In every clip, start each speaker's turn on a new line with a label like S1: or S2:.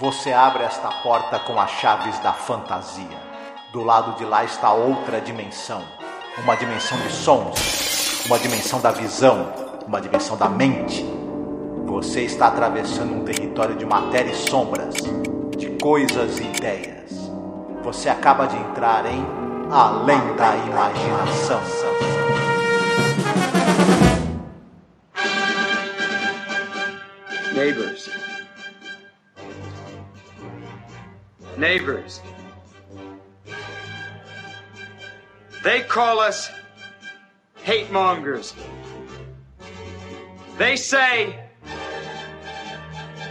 S1: Você abre esta porta com as chaves da fantasia. Do lado de lá está outra dimensão. Uma dimensão de sons, uma dimensão da visão, uma dimensão da mente. Você está atravessando um território de matéria e sombras, de coisas e ideias. Você acaba de entrar em Além da Imaginação.
S2: Neighbors. They call us hate mongers. They say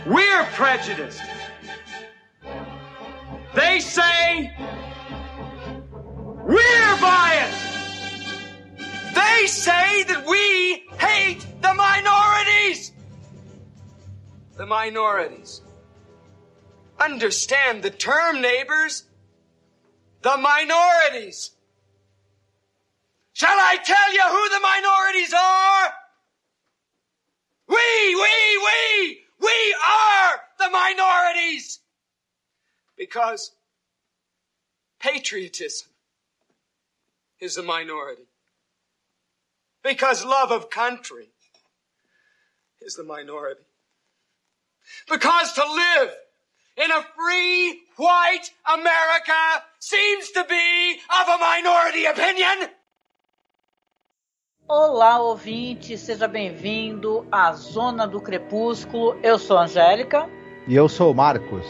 S2: we're prejudiced. They say we're biased. They say that we hate the minorities. The minorities. Understand the term, neighbors. The minorities. Shall I tell you who the minorities are? We, we, we, we are the minorities. Because patriotism is a minority. Because love of country is the minority. Because to live in a free white America seems to be of a minority opinion.
S3: Olá, ouvinte, seja bem-vindo à Zona do Crepúsculo. Eu sou a Angélica.
S4: E eu sou o Marcos.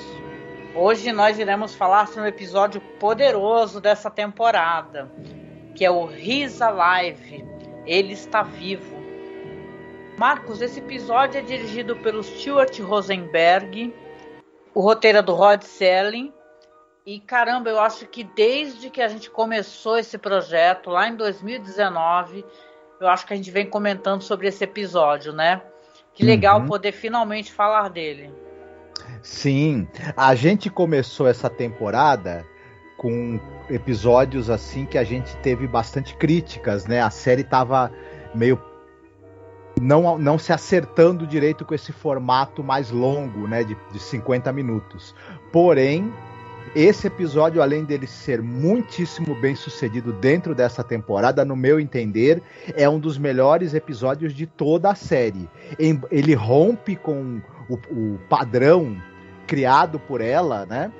S3: Hoje nós iremos falar sobre um episódio poderoso dessa temporada, que é o He's Alive. Ele está vivo. Marcos, esse episódio é dirigido pelo Stuart Rosenberg, o roteiro é do Rod Selling. E caramba, eu acho que desde que a gente começou esse projeto, lá em 2019, eu acho que a gente vem comentando sobre esse episódio, né? Que legal uhum. poder finalmente falar dele.
S4: Sim, a gente começou essa temporada com episódios assim que a gente teve bastante críticas, né? A série tava meio não, não se acertando direito com esse formato mais longo, né, de, de 50 minutos. Porém, esse episódio, além dele ser muitíssimo bem sucedido dentro dessa temporada, no meu entender, é um dos melhores episódios de toda a série. Ele rompe com o, o padrão criado por ela, né?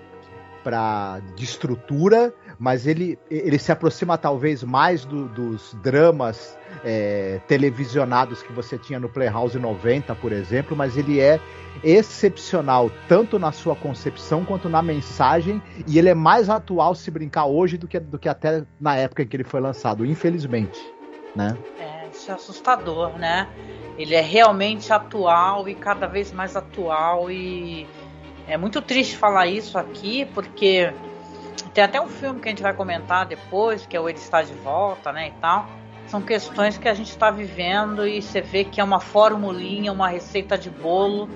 S4: Pra, de estrutura, mas ele, ele se aproxima talvez mais do, dos dramas é, televisionados que você tinha no Playhouse 90, por exemplo, mas ele é excepcional, tanto na sua concepção quanto na mensagem, e ele é mais atual se brincar hoje do que, do que até na época em que ele foi lançado, infelizmente. Né?
S3: É, isso é assustador, né? Ele é realmente atual e cada vez mais atual e é muito triste falar isso aqui, porque tem até um filme que a gente vai comentar depois, que é o Ele Está de Volta, né, e tal. São questões que a gente está vivendo e você vê que é uma formulinha, uma receita de bolo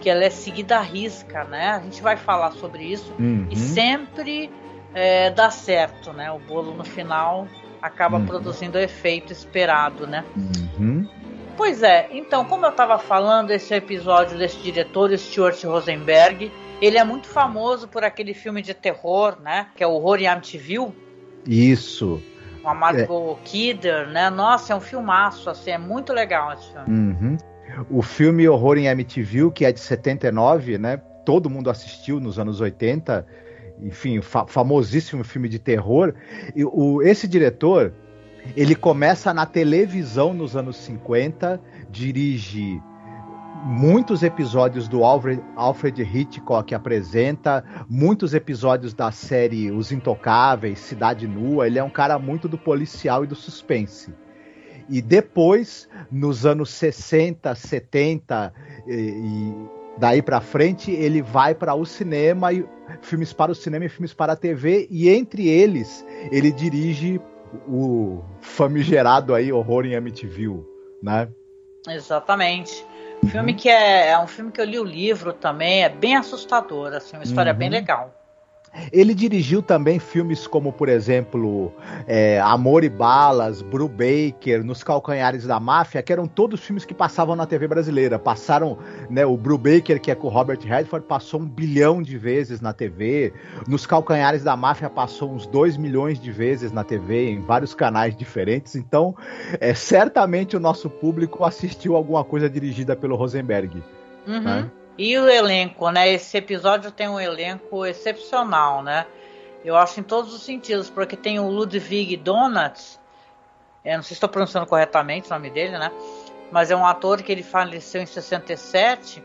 S3: que ela é seguida à risca, né? A gente vai falar sobre isso
S4: uhum.
S3: e sempre é, dá certo, né? O bolo no final acaba uhum. produzindo o efeito esperado, né?
S4: Uhum.
S3: Pois é, então, como eu estava falando, esse episódio desse diretor, Stuart Rosenberg, ele é muito famoso por aquele filme de terror, né? Que é o Horror em Amityville.
S4: Isso.
S3: Com a Margot é. Kidder, né? Nossa, é um filmaço, assim, é muito legal esse filme.
S4: Uhum. O filme Horror em Amityville, que é de 79, né? Todo mundo assistiu nos anos 80. Enfim, fa famosíssimo filme de terror. E o, esse diretor, ele começa na televisão nos anos 50, dirige muitos episódios do Alfred, Alfred Hitchcock apresenta, muitos episódios da série Os Intocáveis, Cidade Nua. Ele é um cara muito do policial e do suspense. E depois, nos anos 60, 70 e, e daí para frente, ele vai para o cinema e filmes para o cinema e filmes para a TV e entre eles ele dirige o famigerado aí Horror em Amityville, né?
S3: Exatamente. Filme que é, é, um filme que eu li o livro também, é bem assustador, assim, uma história uhum. bem legal.
S4: Ele dirigiu também filmes como, por exemplo, é, Amor e Balas, Brubaker, Nos Calcanhares da Máfia, que eram todos filmes que passavam na TV brasileira. Passaram, né, o Brubaker, que é com o Robert Redford, passou um bilhão de vezes na TV. Nos Calcanhares da Máfia passou uns dois milhões de vezes na TV, em vários canais diferentes. Então, é, certamente o nosso público assistiu alguma coisa dirigida pelo Rosenberg.
S3: Uhum. Né? E o elenco, né? Esse episódio tem um elenco excepcional, né? Eu acho em todos os sentidos, porque tem o Ludwig Donuts, eu não sei se estou pronunciando corretamente o nome dele, né? Mas é um ator que ele faleceu em 67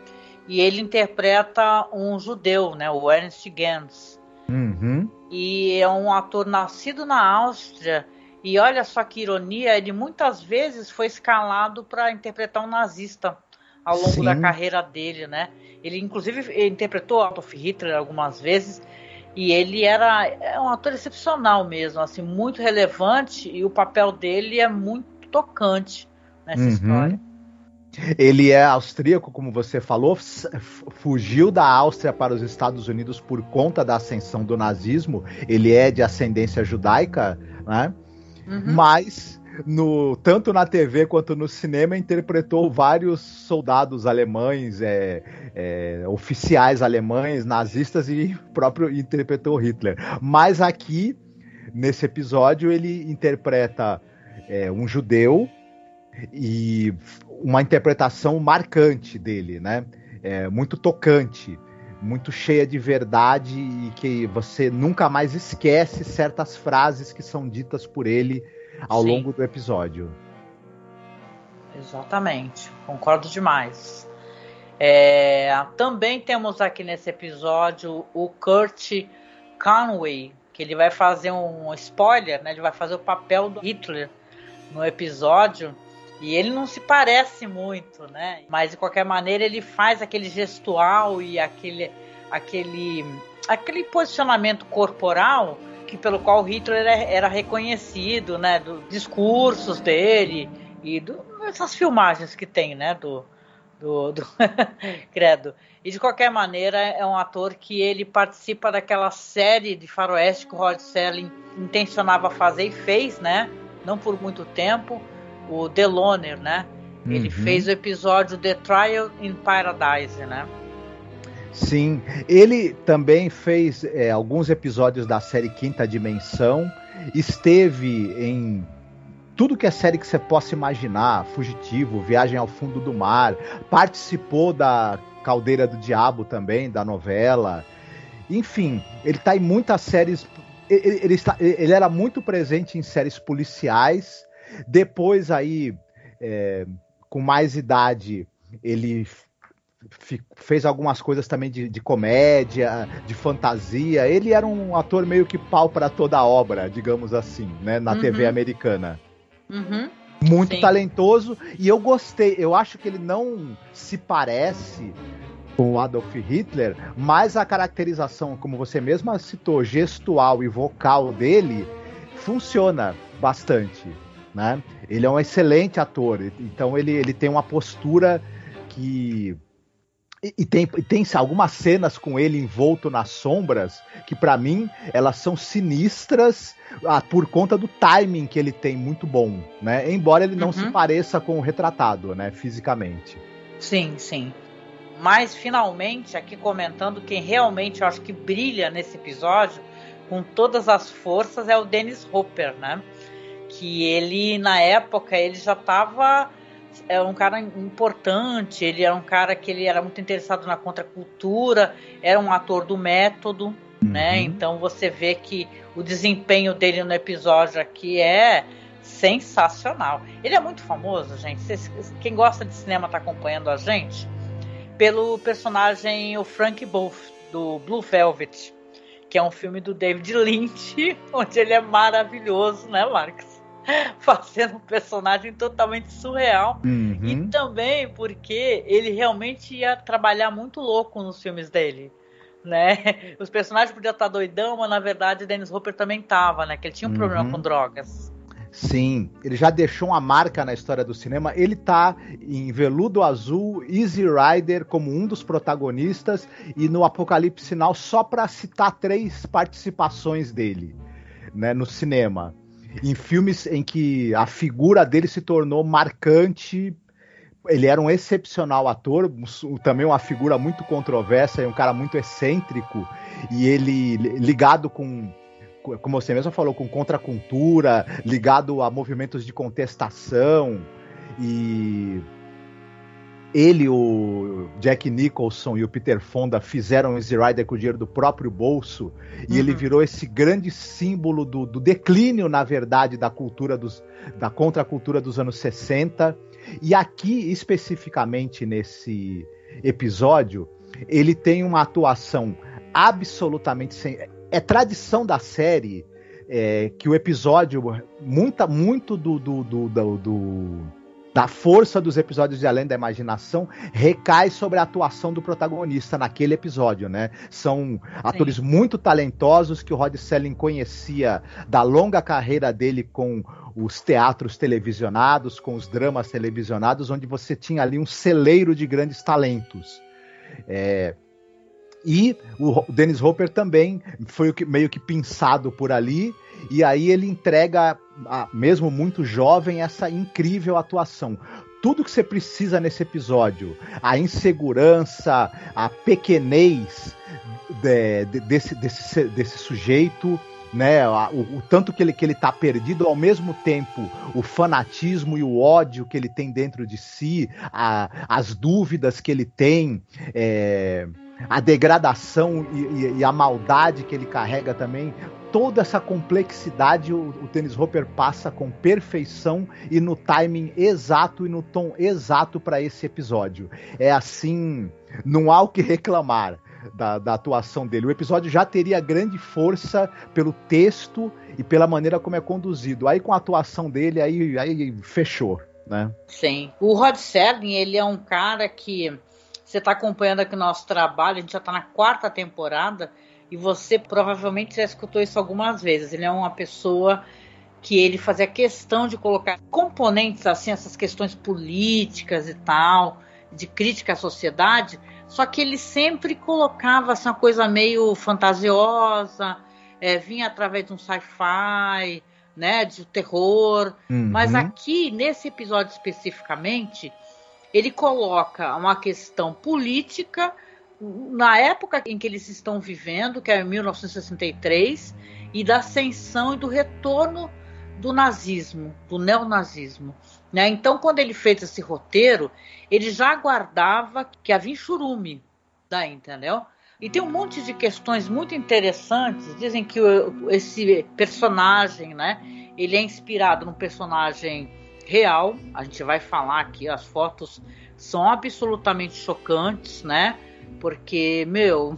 S3: e ele interpreta um judeu, né? O Ernst Gans.
S4: Uhum.
S3: E é um ator nascido na Áustria. E olha só que ironia, ele muitas vezes foi escalado para interpretar um nazista ao longo Sim. da carreira dele, né? Ele inclusive interpretou Adolf Hitler algumas vezes e ele era é um ator excepcional mesmo, assim, muito relevante e o papel dele é muito tocante nessa uhum. história.
S4: Ele é austríaco, como você falou, fugiu da Áustria para os Estados Unidos por conta da ascensão do nazismo. Ele é de ascendência judaica, né? Uhum. Mas no, tanto na TV quanto no cinema, interpretou vários soldados alemães, é, é, oficiais alemães, nazistas e próprio interpretou Hitler. Mas aqui, nesse episódio, ele interpreta é, um judeu e uma interpretação marcante dele, né? É, muito tocante, muito cheia de verdade e que você nunca mais esquece certas frases que são ditas por ele ao Sim. longo do episódio.
S3: Exatamente, concordo demais. É, também temos aqui nesse episódio o Kurt Conway, que ele vai fazer um spoiler, né? Ele vai fazer o papel do Hitler no episódio. E ele não se parece muito, né? Mas de qualquer maneira ele faz aquele gestual e aquele aquele aquele posicionamento corporal que pelo qual Hitler era reconhecido, né, dos discursos dele e do, essas filmagens que tem, né, do, do, do credo. E de qualquer maneira é um ator que ele participa daquela série de faroeste que o Rod Serling intencionava fazer e fez, né, não por muito tempo, o The Loner, né. Ele uhum. fez o episódio The Trial in Paradise, né.
S4: Sim, ele também fez é, alguns episódios da série Quinta Dimensão, esteve em tudo que é série que você possa imaginar, Fugitivo, Viagem ao Fundo do Mar, participou da Caldeira do Diabo também, da novela. Enfim, ele está em muitas séries. Ele, ele, está, ele era muito presente em séries policiais. Depois aí, é, com mais idade, ele fez algumas coisas também de, de, comédia, de fantasia. Ele era um ator meio que pau para toda a obra, digamos assim, né, na uhum. TV americana.
S3: Uhum.
S4: Muito Sim. talentoso e eu gostei. Eu acho que ele não se parece com o Adolf Hitler, mas a caracterização, como você mesma citou, gestual e vocal dele funciona bastante, né? Ele é um excelente ator, então ele, ele tem uma postura que e, e, tem, e tem algumas cenas com ele envolto nas sombras que, para mim, elas são sinistras ah, por conta do timing que ele tem muito bom, né? Embora ele não uhum. se pareça com o retratado, né? Fisicamente.
S3: Sim, sim. Mas, finalmente, aqui comentando quem realmente eu acho que brilha nesse episódio com todas as forças é o Dennis Hopper, né? Que ele, na época, ele já estava é um cara importante, ele era um cara que ele era muito interessado na contracultura, era um ator do método, né? uhum. né? Então você vê que o desempenho dele no episódio aqui é sensacional. Ele é muito famoso, gente. quem gosta de cinema está acompanhando a gente pelo personagem o Frank Booth do Blue Velvet, que é um filme do David Lynch, onde ele é maravilhoso, né, Marcos? fazendo um personagem totalmente surreal.
S4: Uhum.
S3: E também porque ele realmente ia trabalhar muito louco nos filmes dele. Né? Os personagens podiam estar doidão, mas na verdade Dennis Hopper também tava, né? Que ele tinha um uhum. problema com drogas.
S4: Sim, ele já deixou uma marca na história do cinema. Ele tá em Veludo Azul, Easy Rider como um dos protagonistas e no Apocalipse Sinal só para citar três participações dele, né, no cinema. Em filmes em que a figura dele se tornou marcante ele era um excepcional ator, também uma figura muito controversa e um cara muito excêntrico, e ele ligado com como você mesmo falou, com contracultura, ligado a movimentos de contestação. E ele, o Jack Nicholson e o Peter Fonda fizeram Easy Rider com o dinheiro do próprio bolso. E uhum. ele virou esse grande símbolo do, do, declínio, na verdade, da cultura dos, da contracultura dos anos 60. E aqui, especificamente nesse episódio, ele tem uma atuação absolutamente sem é tradição da série é, que o episódio, muita, muito do, do, do, do, da força dos episódios de Além da Imaginação recai sobre a atuação do protagonista naquele episódio, né? São atores Sim. muito talentosos que o Rod Selling conhecia da longa carreira dele com os teatros televisionados, com os dramas televisionados, onde você tinha ali um celeiro de grandes talentos. É, e o Dennis Hopper também foi meio que pinçado por ali. E aí ele entrega, mesmo muito jovem, essa incrível atuação. Tudo que você precisa nesse episódio, a insegurança, a pequenez de, de, desse, desse, desse sujeito, né? O, o, tanto que ele, que ele tá perdido, ao mesmo tempo o fanatismo e o ódio que ele tem dentro de si, a, as dúvidas que ele tem. É, a degradação e, e, e, a maldade que ele carrega também, toda essa complexidade o, o Dennis Hopper passa com perfeição e no timing exato e no tom exato para esse episódio. É assim, não há o que reclamar. Da, da, atuação dele. O episódio já teria grande força pelo texto e pela maneira como é conduzido. Aí com a atuação dele, aí, aí fechou, né?
S3: Sim. O Rod Serling, ele é um cara que você está acompanhando aqui o nosso trabalho, a gente já está na quarta temporada e você provavelmente já escutou isso algumas vezes. Ele é uma pessoa que ele fazia questão de colocar componentes assim, essas questões políticas e tal, de crítica à sociedade, só que ele sempre colocava assim, uma coisa meio fantasiosa, é, vinha através de um sci-fi, né, de terror. Uhum. Mas aqui, nesse episódio especificamente, ele coloca uma questão política na época em que eles estão vivendo, que é 1963, e da ascensão e do retorno do nazismo, do neonazismo. Né? Então, quando ele fez esse roteiro, ele já aguardava que havia churume, daí, entendeu? E tem um monte de questões muito interessantes. Dizem que esse personagem, né, ele é inspirado num personagem real. A gente vai falar aqui, as fotos são absolutamente chocantes, né? Porque, meu,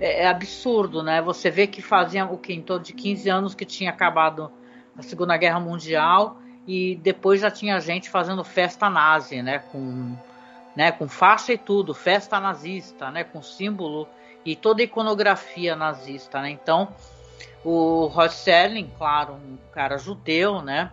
S3: é, é absurdo, né? Você vê que faziam o que? Em torno de 15 anos que tinha acabado a Segunda Guerra Mundial e depois já tinha gente fazendo festa nazi, né? Com, né? com faixa e tudo, festa nazista, né? Com símbolo e toda a iconografia nazista, né? Então, o Rod Serling, claro, um cara judeu, né?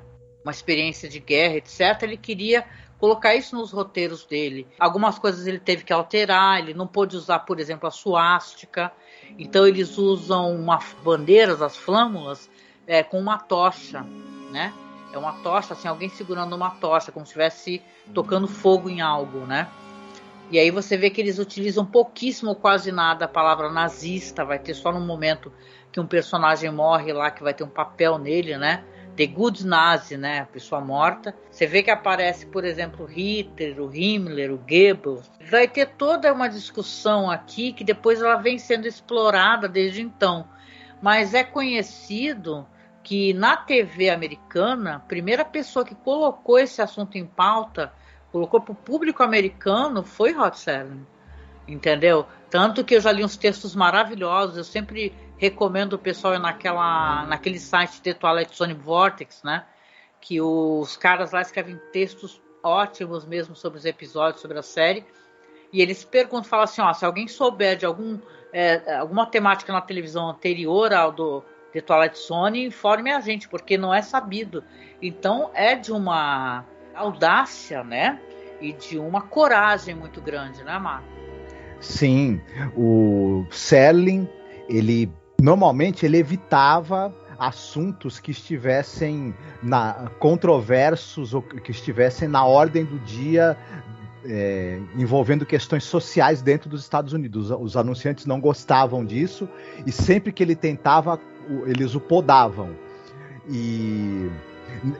S3: uma experiência de guerra, etc., ele queria colocar isso nos roteiros dele. Algumas coisas ele teve que alterar, ele não pôde usar, por exemplo, a suástica. Então eles usam uma bandeiras, as flâmulas, é, com uma tocha, né? É uma tocha, assim, alguém segurando uma tocha, como se estivesse tocando fogo em algo, né? E aí você vê que eles utilizam pouquíssimo, quase nada, a palavra nazista. Vai ter só no momento que um personagem morre lá, que vai ter um papel nele, né? The Good Nazi, né, a pessoa morta. Você vê que aparece, por exemplo, o Hitler, o Himmler, o Goebbels. Vai ter toda uma discussão aqui que depois ela vem sendo explorada desde então. Mas é conhecido que na TV americana, a primeira pessoa que colocou esse assunto em pauta, colocou para o público americano, foi Rod Serling. Entendeu? Tanto que eu já li uns textos maravilhosos, eu sempre recomendo o pessoal ir naquela, naquele site The Twilight Zone Vortex, né? Que os caras lá escrevem textos ótimos mesmo sobre os episódios, sobre a série. E eles perguntam, falam assim, ó, se alguém souber de algum, é, alguma temática na televisão anterior ao do The Twilight Zone informe a gente, porque não é sabido. Então é de uma audácia, né? E de uma coragem muito grande, né, Marco?
S4: Sim, o Serling, ele normalmente ele evitava assuntos que estivessem na controversos ou que estivessem na ordem do dia é, envolvendo questões sociais dentro dos Estados Unidos. Os anunciantes não gostavam disso e sempre que ele tentava, eles o podavam. E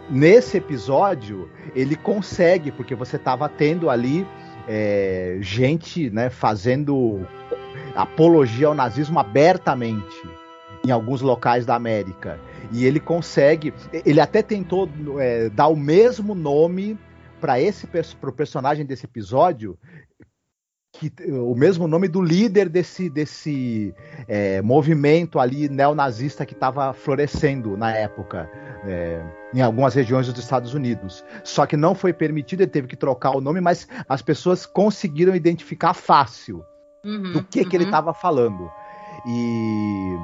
S4: nesse episódio ele consegue, porque você estava tendo ali é, gente né, fazendo apologia ao nazismo abertamente em alguns locais da América. E ele consegue. Ele até tentou é, dar o mesmo nome para esse pro personagem desse episódio que, o mesmo nome do líder desse, desse é, movimento ali neonazista que estava florescendo na época é, em algumas regiões dos Estados Unidos. Só que não foi permitido, ele teve que trocar o nome, mas as pessoas conseguiram identificar fácil uhum, do que, uhum. que ele estava falando. E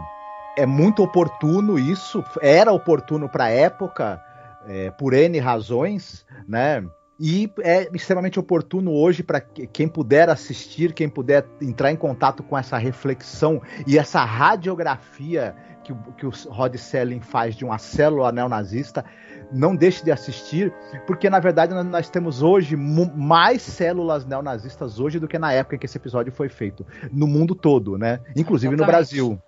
S4: é muito oportuno isso, era oportuno para a época, é, por N razões, né? E é extremamente oportuno hoje para quem puder assistir, quem puder entrar em contato com essa reflexão e essa radiografia que, que o Rod Selling faz de uma célula neonazista, não deixe de assistir, porque na verdade nós temos hoje mais células neonazistas hoje do que na época em que esse episódio foi feito, no mundo todo, né? Inclusive Exatamente. no Brasil.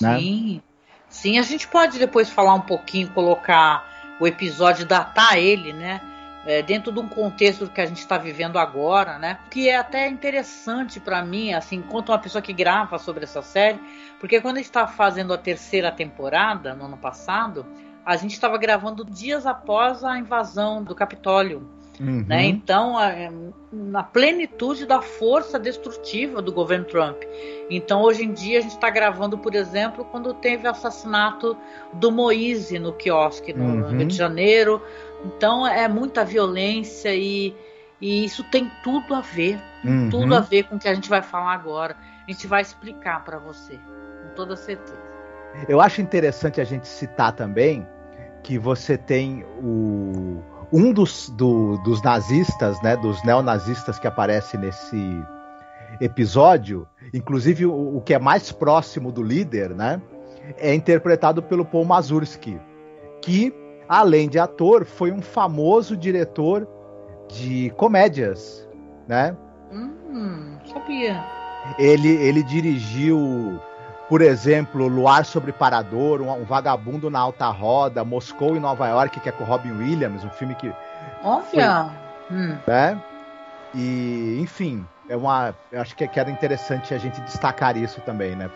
S3: Né? Sim, né? sim. A gente pode depois falar um pouquinho, colocar o episódio, datar ele, né? é, dentro de um contexto que a gente está vivendo agora, né? Que é até interessante para mim, assim, enquanto uma pessoa que grava sobre essa série, porque quando a gente estava fazendo a terceira temporada, no ano passado, a gente estava gravando dias após a invasão do Capitólio. Uhum. Né? Então, é, na plenitude da força destrutiva do governo Trump. Então, hoje em dia, a gente está gravando, por exemplo, quando teve o assassinato do Moise no quiosque no uhum. Rio de Janeiro, então é muita violência e, e isso tem tudo a ver, uhum. tudo a ver com o que a gente vai falar agora. A gente vai explicar para você, com toda certeza.
S4: Eu acho interessante a gente citar também que você tem o um dos, do, dos nazistas, né, dos neonazistas que aparece nesse episódio, inclusive o, o, que é mais próximo do líder, né, é interpretado pelo Paul Mazursky, que além de ator, foi um famoso diretor de comédias, né?
S3: Hum, sabia.
S4: Ele, ele dirigiu, por exemplo, Luar sobre Parador, um, um, Vagabundo na Alta Roda, Moscou e Nova York, que é com Robin Williams, um filme que.
S3: Olha!
S4: Foi, hum. Né? E, enfim, é uma. Eu acho que, que era interessante a gente destacar isso também, né?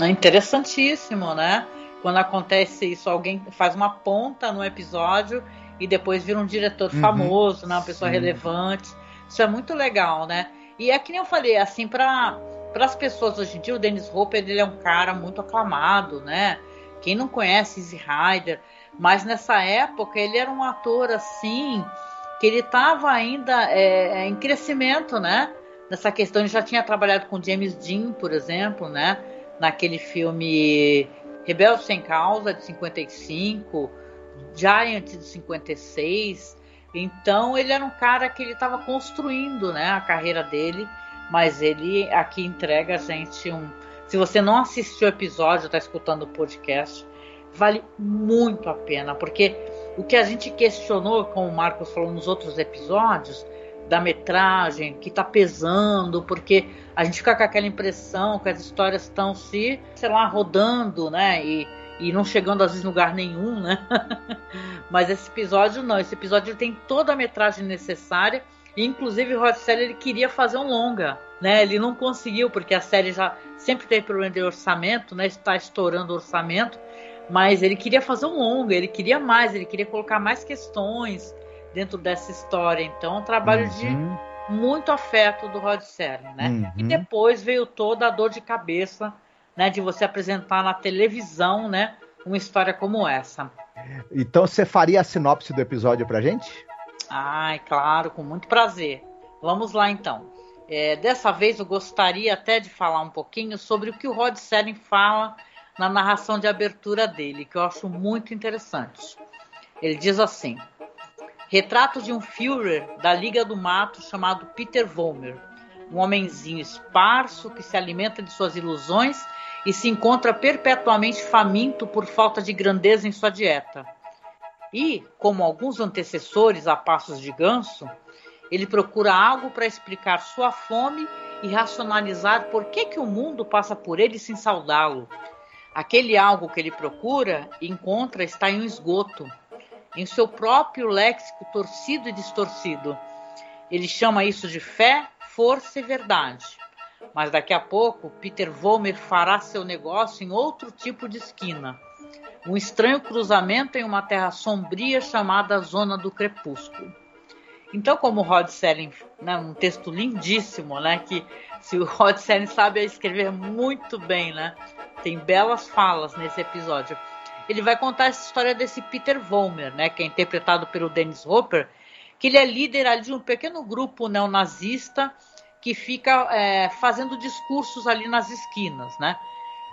S3: É interessantíssimo, né? quando acontece isso, alguém faz uma ponta no episódio e depois vira um diretor uhum, famoso, né, uma pessoa sim. relevante. Isso é muito legal, né? E é que nem eu falei, assim, para as pessoas hoje em dia, o Dennis Hopper ele é um cara muito aclamado, né? Quem não conhece Easy Rider, mas nessa época ele era um ator assim que ele estava ainda é, em crescimento, né? Nessa questão ele já tinha trabalhado com James Dean, por exemplo, né? Naquele filme Rebelde Sem Causa, de 55, Giant, de 56. Então, ele era um cara que ele estava construindo né, a carreira dele, mas ele aqui entrega a gente um. Se você não assistiu o episódio, está escutando o podcast, vale muito a pena, porque o que a gente questionou, como o Marcos falou nos outros episódios, da metragem, que está pesando, porque a gente fica com aquela impressão que as histórias estão se, sei lá, rodando, né? E, e não chegando às vezes em lugar nenhum, né? Mas esse episódio não, esse episódio tem toda a metragem necessária. Inclusive o Rod Serling ele queria fazer um longa, né? Ele não conseguiu porque a série já sempre teve problema de orçamento, né? Está estourando o orçamento, mas ele queria fazer um longa, ele queria mais, ele queria colocar mais questões, dentro dessa história. Então, é um trabalho uhum. de muito afeto do Rod Serling, né? Uhum. E depois veio toda a dor de cabeça, né, de você apresentar na televisão, né, uma história como essa.
S4: Então, você faria a sinopse do episódio pra gente?
S3: Ai, claro, com muito prazer. Vamos lá, então. É, dessa vez eu gostaria até de falar um pouquinho sobre o que o Rod Serling fala na narração de abertura dele, que eu acho muito interessante. Ele diz assim: Retrato de um Führer da Liga do Mato chamado Peter Vollmer, um homenzinho esparso que se alimenta de suas ilusões e se encontra perpetuamente faminto por falta de grandeza em sua dieta. E, como alguns antecessores a passos de ganso, ele procura algo para explicar sua fome e racionalizar por que, que o mundo passa por ele sem saudá-lo. Aquele algo que ele procura encontra está em um esgoto, em seu próprio léxico torcido e distorcido. Ele chama isso de fé, força e verdade. Mas daqui a pouco, Peter Vollmer fará seu negócio em outro tipo de esquina. Um estranho cruzamento em uma terra sombria chamada Zona do Crepúsculo. Então, como o Rod Serling, né, um texto lindíssimo, né, que se o Rod Serling sabe escrever muito bem, né, tem belas falas nesse episódio. Ele vai contar essa história desse Peter Vollmer, né, que é interpretado pelo Dennis Hopper, que ele é líder ali de um pequeno grupo neonazista que fica é, fazendo discursos ali nas esquinas, né?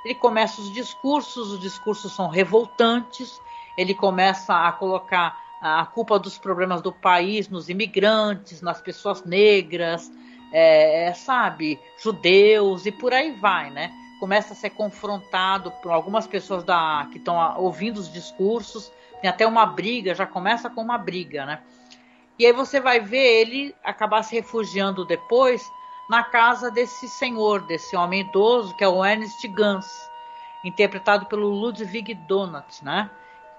S3: Ele começa os discursos, os discursos são revoltantes, ele começa a colocar a culpa dos problemas do país nos imigrantes, nas pessoas negras, é, é, sabe, judeus e por aí vai, né? Começa a ser confrontado por algumas pessoas da, que estão ouvindo os discursos, tem até uma briga, já começa com uma briga, né? E aí você vai ver ele acabar se refugiando depois na casa desse senhor, desse homem idoso, que é o Ernest Gans, interpretado pelo Ludwig Donat, né?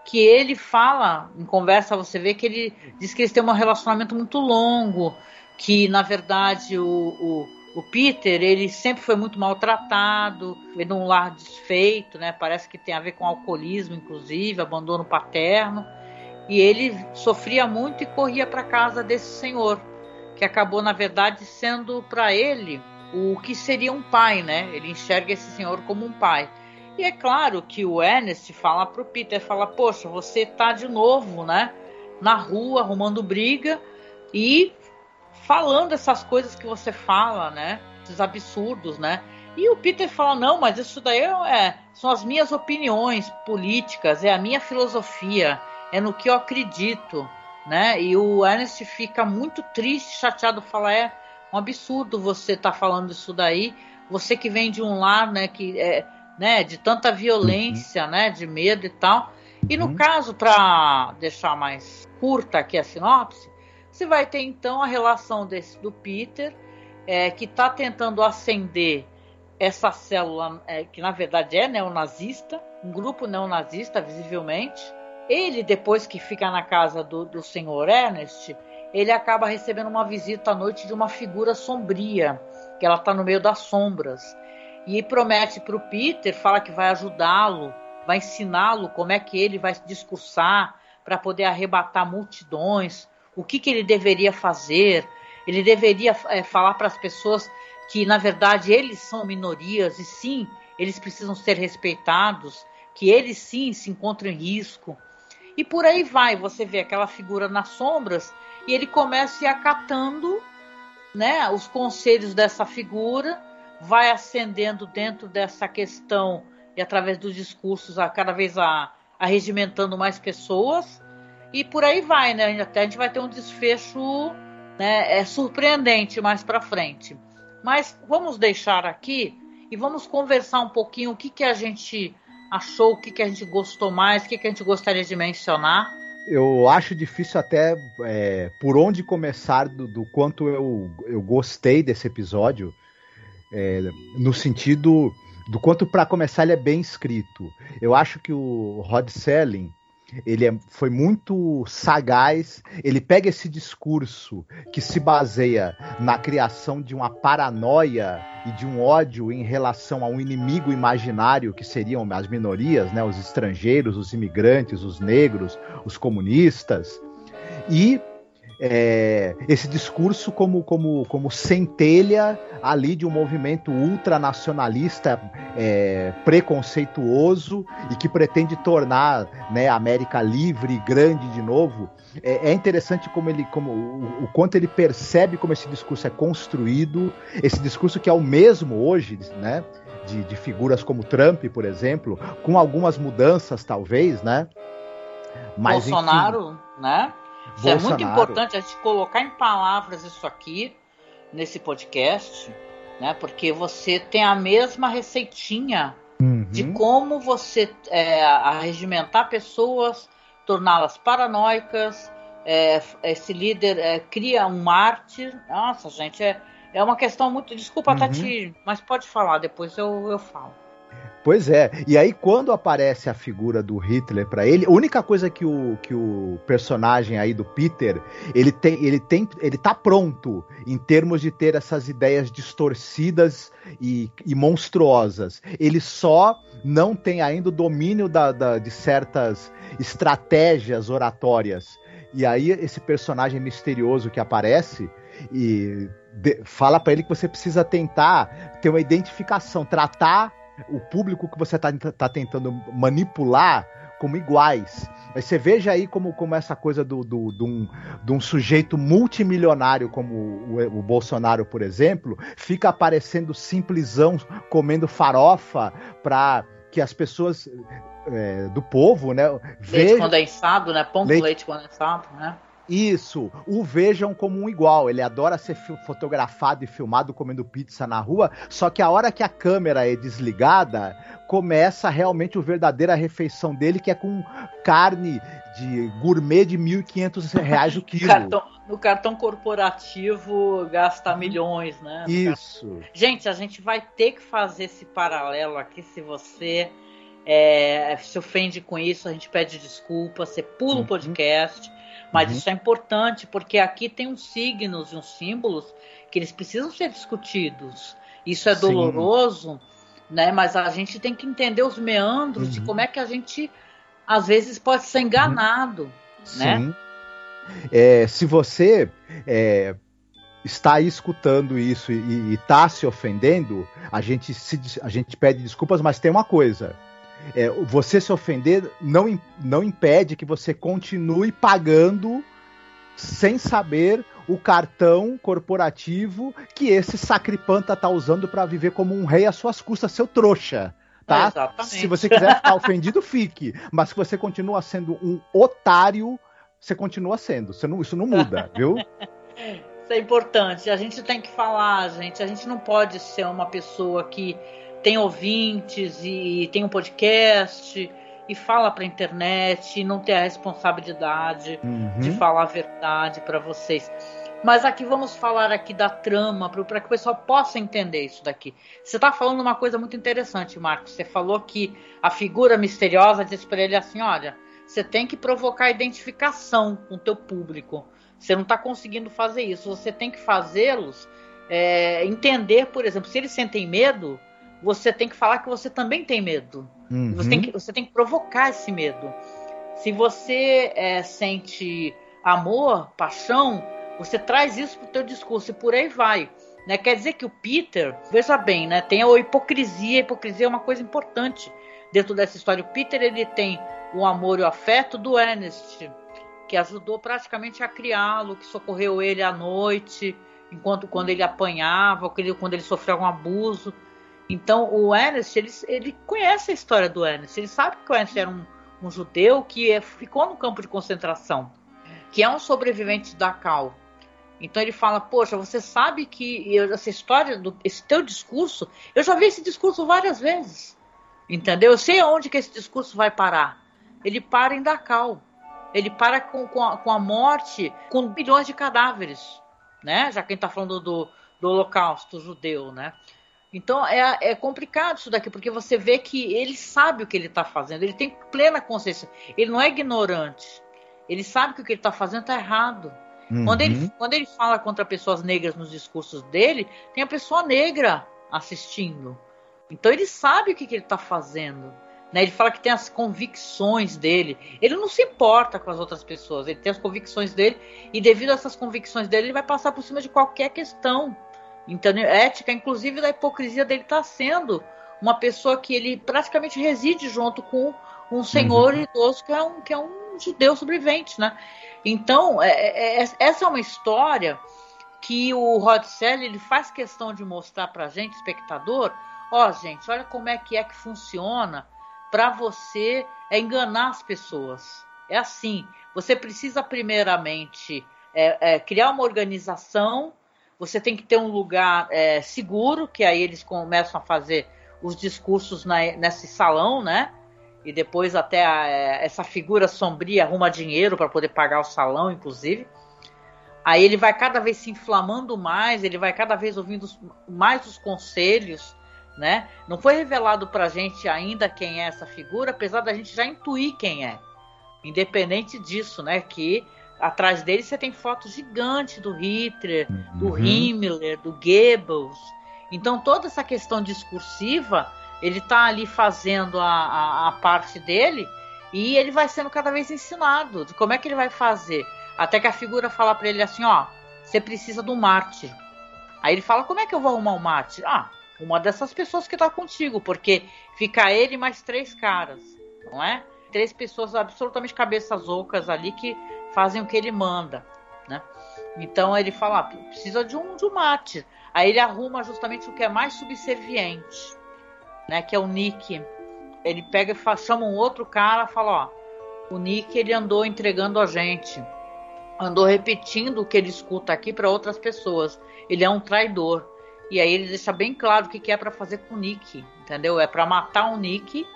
S3: que ele fala, em conversa você vê que ele diz que eles têm um relacionamento muito longo, que na verdade o, o, o Peter ele sempre foi muito maltratado, veio num lar desfeito, né? Parece que tem a ver com alcoolismo, inclusive, abandono paterno. E ele sofria muito e corria para casa desse senhor, que acabou na verdade sendo para ele o que seria um pai, né? Ele enxerga esse senhor como um pai. E é claro que o Ernest fala pro Peter, fala, poxa, você tá de novo, né? Na rua, arrumando briga e falando essas coisas que você fala, né? Esses absurdos, né? E o Peter fala, não, mas isso daí é, são as minhas opiniões políticas, é a minha filosofia, é no que eu acredito, né? E o Ernest fica muito triste, chateado, fala, é um absurdo você estar tá falando isso daí, você que vem de um lar, né, que é, né, de tanta violência, uhum. né, de medo e tal. E no uhum. caso, para deixar mais curta aqui a sinopse, você vai ter então a relação desse do Peter, é, que está tentando acender essa célula, é, que na verdade é neonazista, um grupo neonazista, visivelmente. Ele, depois que fica na casa do, do senhor Ernest, ele acaba recebendo uma visita à noite de uma figura sombria, que ela está no meio das sombras. E promete para o Peter, fala que vai ajudá-lo, vai ensiná-lo como é que ele vai discursar para poder arrebatar multidões, o que, que ele deveria fazer. Ele deveria é, falar para as pessoas que, na verdade, eles são minorias e sim, eles precisam ser respeitados, que eles sim se encontram em risco. E por aí vai, você vê aquela figura nas sombras e ele começa a ir acatando né, os conselhos dessa figura vai ascendendo dentro dessa questão e através dos discursos a cada vez a, arregimentando mais pessoas e por aí vai, né? Até a gente vai ter um desfecho né, é surpreendente mais para frente. Mas vamos deixar aqui e vamos conversar um pouquinho o que, que a gente achou, o que, que a gente gostou mais, o que, que a gente gostaria de mencionar.
S4: Eu acho difícil até é, por onde começar do, do quanto eu, eu gostei desse episódio é, no sentido do quanto para começar ele é bem escrito. Eu acho que o Rod Selling ele é, foi muito sagaz. Ele pega esse discurso que se baseia na criação de uma paranoia e de um ódio em relação a um inimigo imaginário que seriam as minorias, né, os estrangeiros, os imigrantes, os negros, os comunistas, e é, esse discurso como, como, como centelha ali de um movimento ultranacionalista é, preconceituoso e que pretende tornar né, a América livre e grande de novo. É, é interessante como ele, como o, o, quanto ele percebe como esse discurso é construído, esse discurso que é o mesmo hoje, né? de, de figuras como Trump, por exemplo, com algumas mudanças, talvez, né?
S3: Mas, Bolsonaro, enfim, né? Isso Bolsonaro. é muito importante a gente colocar em palavras isso aqui nesse podcast, né? Porque você tem a mesma receitinha uhum. de como você é, arregimentar pessoas, torná-las paranoicas. É, esse líder é, cria um mártir. Nossa, gente, é, é uma questão muito. Desculpa, uhum. Tati, mas pode falar, depois eu, eu falo.
S4: Pois é. E aí, quando aparece a figura do Hitler para ele, a única coisa que o, que o personagem aí do Peter, ele tem, ele tem, ele tá pronto em termos de ter essas ideias distorcidas e, e monstruosas. Ele só não tem ainda o domínio da, da, de certas estratégias oratórias. E aí, esse personagem misterioso que aparece e de, fala para ele que você precisa tentar ter uma identificação, tratar o público que você está tá tentando manipular como iguais. Mas você veja aí como, como essa coisa do, do, do um, de um sujeito multimilionário como o, o, Bolsonaro, por exemplo, fica aparecendo simplesão comendo farofa para que as pessoas é, do povo, né?
S3: Leite vejam... condensado, né? Pão leite... leite condensado, né?
S4: Isso, o vejam como um igual. Ele adora ser fotografado e filmado comendo pizza na rua, só que a hora que a câmera é desligada, começa realmente o verdadeira refeição dele, que é com carne de gourmet de R$ 1.500 o quilo.
S3: Cartão, no cartão corporativo gasta milhões, né?
S4: Isso.
S3: Gente, a gente vai ter que fazer esse paralelo aqui se você é, se ofende com isso, a gente pede desculpa, você pula o uhum. Mas uhum. isso é importante porque aqui tem uns signos e uns símbolos que eles precisam ser discutidos. Isso é doloroso, Sim. né? Mas a gente tem que entender os meandros uhum. de como é que a gente às vezes pode ser enganado, uhum. né? Sim.
S4: É, se você é, está aí escutando isso e está se ofendendo, a gente, se, a gente pede desculpas, mas tem uma coisa é, você se ofender não, não impede que você continue pagando sem saber o cartão corporativo que esse sacripanta tá usando para viver como um rei às suas custas, seu trouxa. Tá? É, se você quiser ficar ofendido, fique. Mas se você continua sendo um otário, você continua sendo. Você não, isso não muda, viu?
S3: Isso é importante. A gente tem que falar, gente. A gente não pode ser uma pessoa que tem ouvintes e tem um podcast e fala para a internet e não tem a responsabilidade uhum. de falar a verdade para vocês. Mas aqui vamos falar aqui da trama para que o pessoal possa entender isso daqui. Você está falando uma coisa muito interessante, Marcos. Você falou que a figura misteriosa disse para ele assim: olha, você tem que provocar identificação com o teu público. Você não está conseguindo fazer isso. Você tem que fazê-los é, entender, por exemplo, se eles sentem medo, você tem que falar que você também tem medo. Uhum. Você, tem que, você tem que provocar esse medo. Se você é, sente amor, paixão, você traz isso para o teu discurso e por aí vai. Né? Quer dizer que o Peter, veja bem, né, tem a hipocrisia. A hipocrisia é uma coisa importante dentro dessa história. O Peter ele tem o amor e o afeto do Ernest, que ajudou praticamente a criá-lo, que socorreu ele à noite, enquanto quando ele apanhava, quando ele sofreu algum abuso. Então o Ernest, ele, ele conhece a história do Ernest, ele sabe que o Ernest era um, um judeu que é, ficou no campo de concentração, que é um sobrevivente da Cal. Então ele fala, poxa, você sabe que essa história, do, esse teu discurso, eu já vi esse discurso várias vezes, entendeu? Eu sei aonde que esse discurso vai parar. Ele para em Dachau. Ele para com, com, a, com a morte, com bilhões de cadáveres, né? Já quem está falando do, do Holocausto judeu, né? Então é, é complicado isso daqui, porque você vê que ele sabe o que ele está fazendo, ele tem plena consciência, ele não é ignorante, ele sabe que o que ele está fazendo está errado. Uhum. Quando, ele, quando ele fala contra pessoas negras nos discursos dele, tem a pessoa negra assistindo. Então ele sabe o que, que ele está fazendo. Né? Ele fala que tem as convicções dele. Ele não se importa com as outras pessoas, ele tem as convicções dele, e devido a essas convicções dele, ele vai passar por cima de qualquer questão. Então, ética, inclusive, da hipocrisia dele está sendo uma pessoa que ele praticamente reside junto com um senhor uhum. idoso que é um, que é um judeu sobrevivente, né? Então, é, é, é essa é uma história que o Rod Serling ele faz questão de mostrar para a gente, espectador, ó, oh, gente, olha como é que é que funciona para você é enganar as pessoas. É assim, você precisa primeiramente é, é, criar uma organização, você tem que ter um lugar é, seguro, que aí eles começam a fazer os discursos na, nesse salão, né? E depois até a, é, essa figura sombria arruma dinheiro para poder pagar o salão, inclusive. Aí ele vai cada vez se inflamando mais, ele vai cada vez ouvindo mais os conselhos, né? Não foi revelado pra gente ainda quem é essa figura, apesar da gente já intuir quem é. Independente disso, né? Que atrás dele você tem fotos gigantes do Hitler, uhum. do Himmler, do Goebbels. Então toda essa questão discursiva, ele tá ali fazendo a, a, a parte dele e ele vai sendo cada vez ensinado de como é que ele vai fazer até que a figura fala para ele assim, ó, você precisa de um mártir. Aí ele fala, como é que eu vou arrumar um mártir? Ah, uma dessas pessoas que tá contigo, porque fica ele mais três caras, não é? Três pessoas absolutamente cabeças ocas ali que fazem o que ele manda, né? Então ele fala, ah, precisa de um, de um mártir. Aí ele arruma justamente o que é mais subserviente, né? Que é o Nick. Ele pega e fala, chama um outro cara, fala, ó, o Nick ele andou entregando a gente andou repetindo o que ele escuta aqui para outras pessoas. Ele é um traidor. E aí ele deixa bem claro o que, que é para fazer com o Nick, entendeu? É para matar o Nick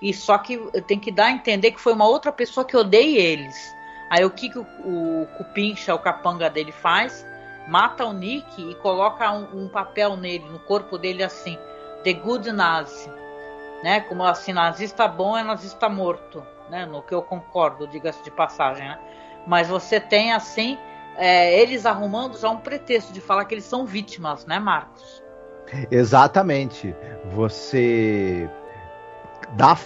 S3: e só que tem que dar a entender que foi uma outra pessoa que odeia eles. Aí o que, que o, o Cupincha, o capanga dele faz? Mata o Nick e coloca um, um papel nele, no corpo dele assim, The Good Nazi, né? Como assim, nazista bom é nazista morto, né? No que eu concordo, diga-se de passagem, né? Mas você tem, assim, é, eles arrumando já um pretexto de falar que eles são vítimas, né, Marcos?
S4: Exatamente. Você dá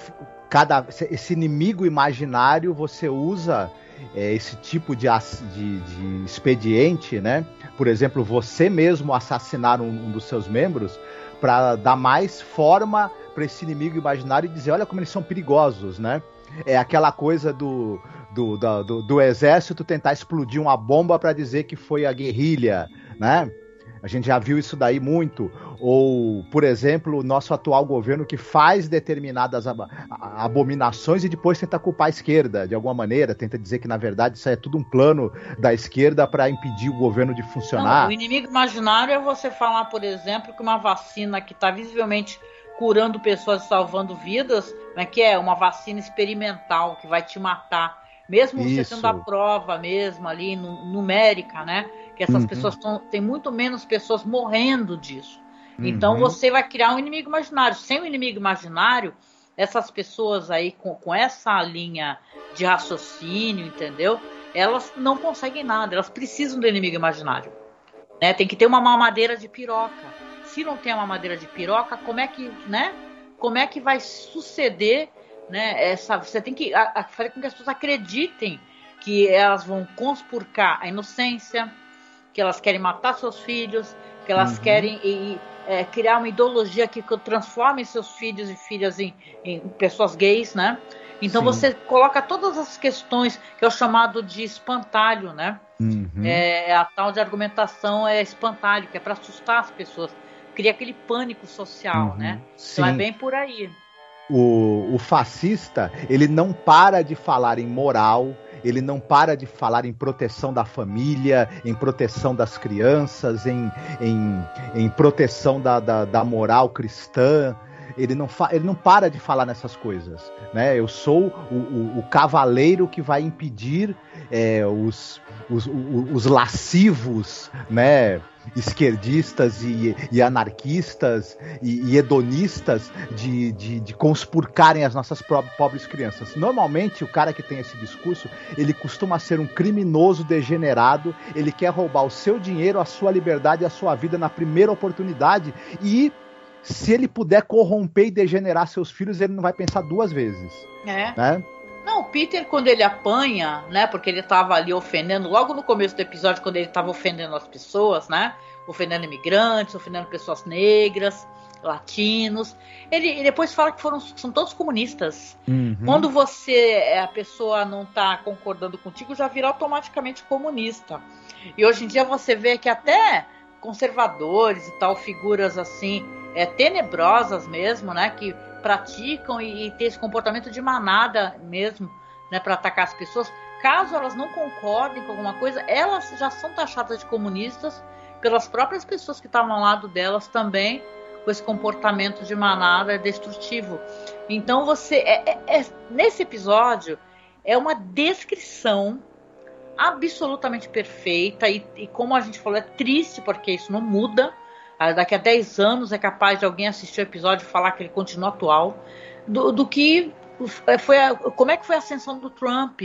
S4: cada esse inimigo imaginário você usa é, esse tipo de, de, de, expediente, né? Por exemplo, você mesmo assassinar um, um dos seus membros para dar mais forma para esse inimigo imaginário e dizer, olha como eles são perigosos, né? É aquela coisa do do, do, do, do exército tentar explodir uma bomba para dizer que foi a guerrilha, né? A gente já viu isso daí muito. Ou, por exemplo, o nosso atual governo que faz determinadas abominações e depois tenta culpar a esquerda, de alguma maneira, tenta dizer que, na verdade, isso é tudo um plano da esquerda para impedir o governo de funcionar. Não,
S3: o inimigo imaginário é você falar, por exemplo, que uma vacina que está visivelmente curando pessoas e salvando vidas, né, que é uma vacina experimental que vai te matar mesmo Isso. você tendo a prova mesmo ali numérica, né? Que essas uhum. pessoas tão, tem muito menos pessoas morrendo disso. Então, uhum. Então você vai criar um inimigo imaginário. Sem o um inimigo imaginário, essas pessoas aí com, com essa linha de raciocínio, entendeu? Elas não conseguem nada, elas precisam do inimigo imaginário. Né? Tem que ter uma mamadeira de piroca. Se não tem uma mamadeira de piroca, como é que, né? Como é que vai suceder né? Essa, você tem que a, a, fazer com que as pessoas acreditem que elas vão conspurcar a inocência, que elas querem matar seus filhos, que elas uhum. querem e, é, criar uma ideologia que transforme seus filhos e filhas em, em pessoas gays, né? Então Sim. você coloca todas as questões que é o chamado de espantalho, né? Uhum. É, a tal de argumentação é espantalho, que é para assustar as pessoas, cria aquele pânico social, uhum. né? Sim. Então é bem por aí
S4: o, o fascista ele não para de falar em moral, ele não para de falar em proteção da família, em proteção das crianças, em, em, em proteção da, da, da moral cristã. Ele não, ele não para de falar nessas coisas. Né? Eu sou o, o, o cavaleiro que vai impedir é, os, os, os, os lascivos, né? Esquerdistas e, e anarquistas e, e, hedonistas de, de, de conspurcarem as nossas pobres crianças. Normalmente, o cara que tem esse discurso, ele costuma ser um criminoso degenerado, ele quer roubar o seu dinheiro, a sua liberdade e a sua vida na primeira oportunidade e se ele puder corromper e degenerar seus filhos, ele não vai pensar duas vezes.
S3: É. Né? Não, o Peter, quando ele apanha, né? Porque ele tava ali ofendendo, logo no começo do episódio, quando ele tava ofendendo as pessoas, né? Ofendendo imigrantes, ofendendo pessoas negras, latinos. Ele, depois fala que foram, são todos comunistas. Uhum. Quando você, a pessoa não tá concordando contigo, já vira automaticamente comunista. E hoje em dia você vê que até conservadores e tal, figuras assim é, tenebrosas mesmo, né? Que praticam e, e ter esse comportamento de manada mesmo, né? Para atacar as pessoas. Caso elas não concordem com alguma coisa, elas já são taxadas de comunistas pelas próprias pessoas que estavam ao lado delas também com esse comportamento de manada destrutivo. Então você é, é, é, nesse episódio é uma descrição absolutamente perfeita e, e, como a gente falou é triste porque isso não muda. Ah, daqui a 10 anos é capaz de alguém assistir o episódio e falar que ele continua atual do, do que foi a, como é que foi a ascensão do Trump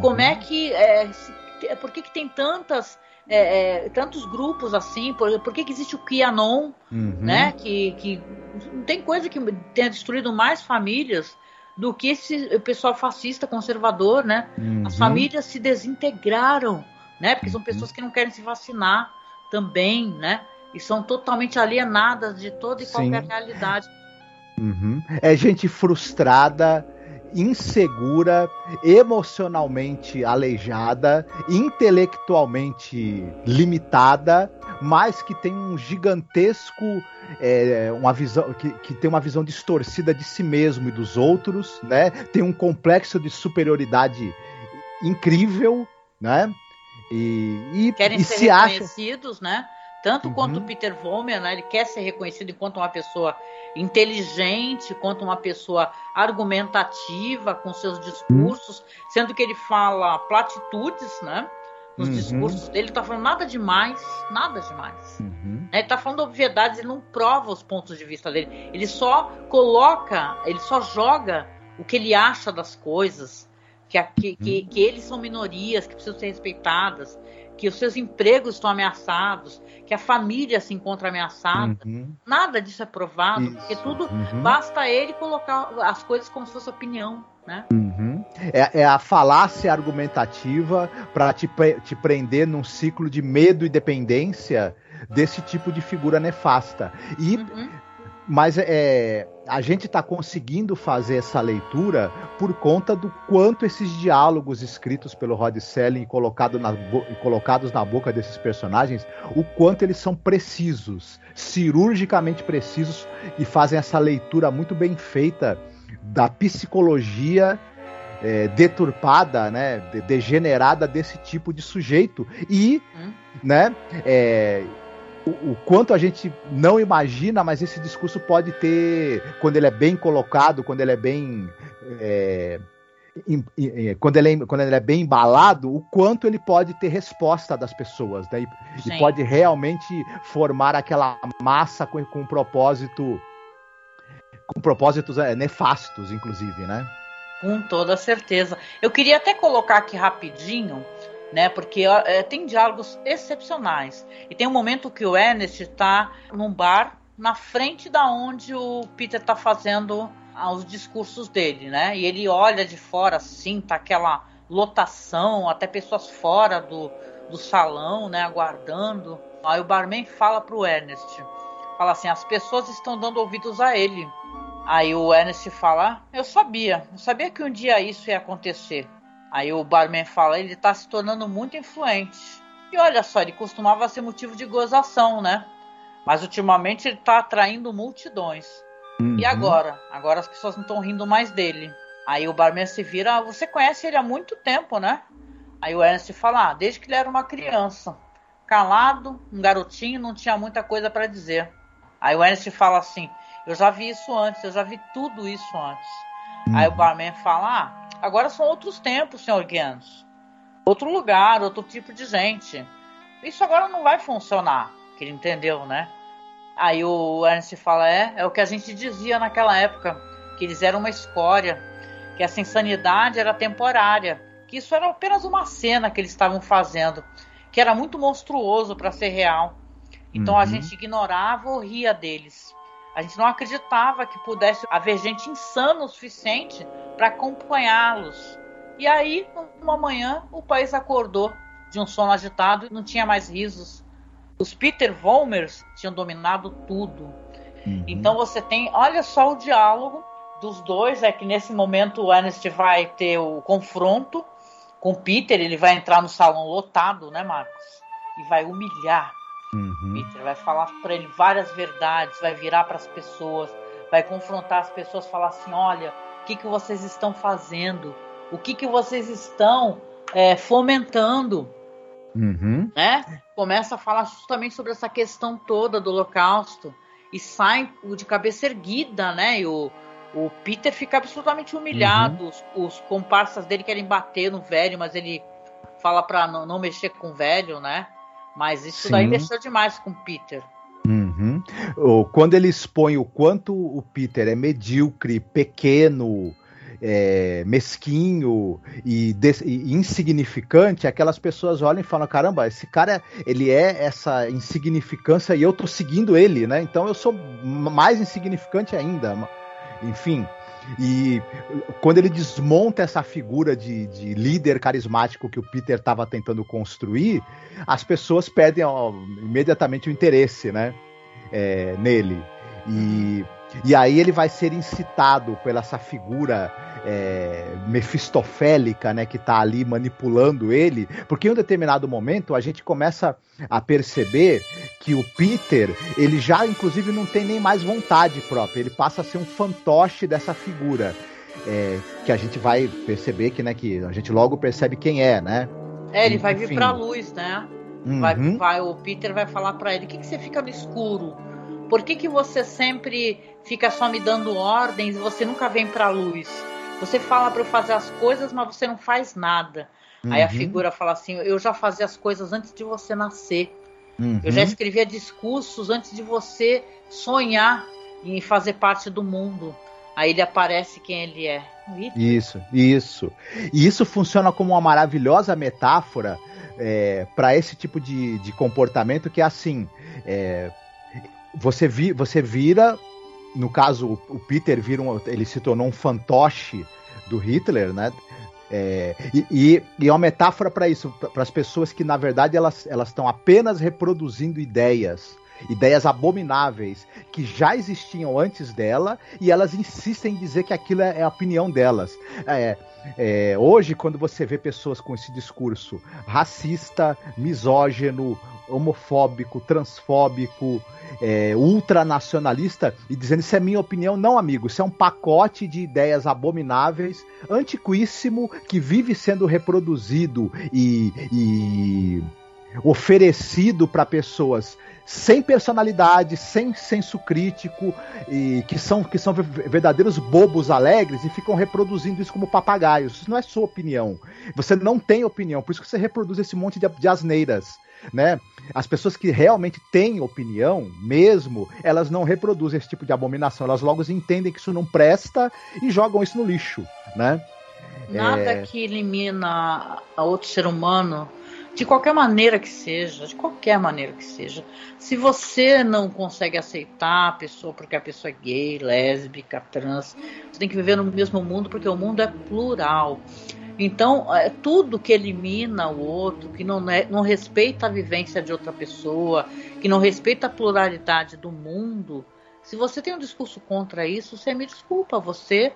S3: como é que. É, se, por que, que tem tantas. É, é, tantos grupos assim, por, por que, que existe o QAnon, uhum. né? Que, que não tem coisa que tenha destruído mais famílias do que esse pessoal fascista conservador, né? Uhum. As famílias se desintegraram, né? Porque são uhum. pessoas que não querem se vacinar também, né? E são totalmente alienadas de toda e Sim. qualquer realidade.
S4: Uhum. É gente frustrada, insegura, emocionalmente aleijada, intelectualmente limitada, mas que tem um gigantesco é, uma visão que, que tem uma visão distorcida de si mesmo e dos outros, né? Tem um complexo de superioridade incrível, né?
S3: E, e querem e ser se reconhecidos, acha... né? Tanto uhum. quanto o Peter Vollmer, né? Ele quer ser reconhecido enquanto uma pessoa inteligente, quanto uma pessoa argumentativa com seus discursos, uhum. sendo que ele fala platitudes, né? Nos uhum. discursos dele, ele tá falando nada demais, nada demais. Uhum. Ele tá falando obviedades, ele não prova os pontos de vista dele. Ele só coloca, ele só joga o que ele acha das coisas, que, que, que, que eles são minorias, que precisam ser respeitadas, que os seus empregos estão ameaçados, que a família se encontra ameaçada. Uhum. Nada disso é provado, Isso. porque tudo uhum. basta ele colocar as coisas como se fosse opinião. Né?
S4: Uhum. É, é, a falácia argumentativa para te, te prender num ciclo de medo e dependência desse tipo de figura nefasta. E uhum. Mas é, a gente está conseguindo fazer essa leitura por conta do quanto esses diálogos escritos pelo Rod Selling e colocado na, colocados na boca desses personagens, o quanto eles são precisos, cirurgicamente precisos e fazem essa leitura muito bem feita da psicologia é, deturpada, né, degenerada desse tipo de sujeito e, hum. né, é, o, o, quanto a gente não imagina, mas esse discurso pode ter, quando ele é bem colocado, quando ele é bem. É, quando, ele é, quando ele é bem embalado, o quanto ele pode ter resposta das pessoas, né? E, e pode realmente formar aquela massa com, com um propósito. com propósitos é, nefastos, inclusive, né?
S3: Com toda certeza. Eu queria até colocar aqui rapidinho né? Porque é, tem diálogos excepcionais. E tem um momento que o Ernest está num bar na frente da onde o Peter está fazendo os discursos dele, né? E ele olha de fora assim, tá aquela lotação, até pessoas fora do, do salão, né, aguardando. Aí o barman fala pro Ernest, fala assim, as pessoas estão dando ouvidos a ele. Aí o Ernest fala, ah, eu sabia, eu sabia que um dia isso ia acontecer. Aí o barman fala, ele tá se tornando muito influente. E olha só, ele costumava ser motivo de gozação, né? Mas ultimamente ele tá atraindo multidões. Uhum. E agora? Agora as pessoas não estão rindo mais dele. Aí o barman se vira, ah, você conhece ele há muito tempo, né? Aí o Ernest fala, ah, desde que ele era uma criança. Calado, um garotinho, não tinha muita coisa para dizer. Aí o Ernest fala assim, eu já vi isso antes, eu já vi tudo isso antes. Uhum. Aí o barman fala, ah, Agora são outros tempos, senhor Guianos. Outro lugar, outro tipo de gente. Isso agora não vai funcionar. Que ele entendeu, né? Aí o Ernst fala: é, é o que a gente dizia naquela época, que eles eram uma escória, que essa insanidade era temporária, que isso era apenas uma cena que eles estavam fazendo, que era muito monstruoso para ser real. Então uhum. a gente ignorava ou ria deles. A gente não acreditava que pudesse haver gente insana o suficiente para acompanhá-los. E aí, uma manhã, o país acordou de um sono agitado e não tinha mais risos. Os Peter Volmers tinham dominado tudo. Uhum. Então você tem, olha só o diálogo dos dois, é que nesse momento o Ernest vai ter o confronto com Peter, ele vai entrar no salão lotado, né, Marcos? E vai humilhar Uhum. Peter vai falar para ele várias verdades, vai virar para as pessoas, vai confrontar as pessoas, falar assim: olha, o que, que vocês estão fazendo? O que, que vocês estão é, fomentando?
S4: Uhum.
S3: Né? Começa a falar justamente sobre essa questão toda do Holocausto e sai de cabeça erguida, né? E o, o Peter fica absolutamente humilhado. Uhum. Os, os, comparsas dele querem bater no velho, mas ele fala para não, não, mexer com o velho, né? Mas isso Sim. daí mexeu demais com o Peter.
S4: Uhum. Quando ele expõe o quanto o Peter é medíocre, pequeno, é, mesquinho e, e, insignificante, aquelas pessoas olham e falam: caramba, esse cara ele é essa insignificância e eu tô seguindo ele, né? Então eu sou mais insignificante ainda. Enfim. E quando ele desmonta essa figura de, de líder carismático que o Peter estava tentando construir, as pessoas perdem ó, imediatamente o interesse né, é, nele. E, e aí ele vai ser incitado pela essa figura é, mefistofélica, né, que está ali manipulando ele, porque em um determinado momento a gente começa a perceber que o Peter, ele já inclusive não tem nem mais vontade própria, ele passa a ser um fantoche dessa figura. É, que a gente vai perceber que, né, que a gente logo percebe quem é, né?
S3: É, ele vai Enfim. vir pra luz, né? Uhum. Vai, vai, o Peter vai falar para ele: o que, que você fica no escuro? Por que, que você sempre fica só me dando ordens e você nunca vem pra luz? Você fala para eu fazer as coisas, mas você não faz nada. Uhum. Aí a uhum. figura fala assim: eu já fazia as coisas antes de você nascer. Uhum. Eu já uhum. escrevia discursos antes de você sonhar em fazer parte do mundo. Aí ele aparece quem ele é.
S4: Isso, isso. E isso funciona como uma maravilhosa metáfora é, para esse tipo de, de comportamento que é assim. É, você, vi, você vira no caso, o Peter vira um, ele se tornou um fantoche do Hitler, né? É, e, e, é uma metáfora para isso, para as pessoas que, na verdade, elas estão apenas reproduzindo ideias, ideias abomináveis, que já existiam antes dela, e elas insistem em dizer que aquilo é, é a opinião delas. É, é, hoje, quando você vê pessoas com esse discurso racista, misógino, homofóbico, transfóbico, é, ultranacionalista e dizendo isso é minha opinião. Não, amigo, isso é um pacote de ideias abomináveis, antiquíssimo, que vive sendo reproduzido e, e oferecido para pessoas sem personalidade, sem senso crítico, e que são, que são verdadeiros bobos alegres e ficam reproduzindo isso como papagaios. Isso não é sua opinião. Você não tem opinião, por isso que você reproduz esse monte de, de asneiras né? As pessoas que realmente têm opinião, mesmo, elas não reproduzem esse tipo de abominação, elas logo entendem que isso não presta e jogam isso no lixo, né?
S3: Nada é... que elimina a outro ser humano, de qualquer maneira que seja, de qualquer maneira que seja. Se você não consegue aceitar a pessoa porque a pessoa é gay, lésbica, trans, você tem que viver no mesmo mundo porque o mundo é plural. Então, é, tudo que elimina o outro, que não, é, não respeita a vivência de outra pessoa, que não respeita a pluralidade do mundo, se você tem um discurso contra isso, você me desculpa, você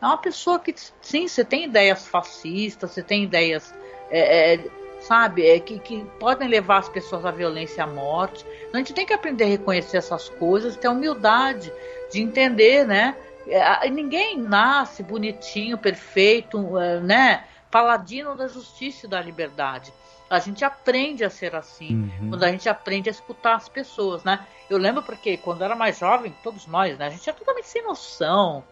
S3: é uma pessoa que, sim, você tem ideias fascistas, você tem ideias, é, é, sabe, é, que, que podem levar as pessoas à violência e à morte. A gente tem que aprender a reconhecer essas coisas, ter humildade de entender, né? É, ninguém nasce bonitinho, perfeito, é, né? Paladino da justiça e da liberdade. A gente aprende a ser assim, uhum. quando a gente aprende a escutar as pessoas, né? Eu lembro porque quando eu era mais jovem, todos nós, né? A gente é totalmente sem noção.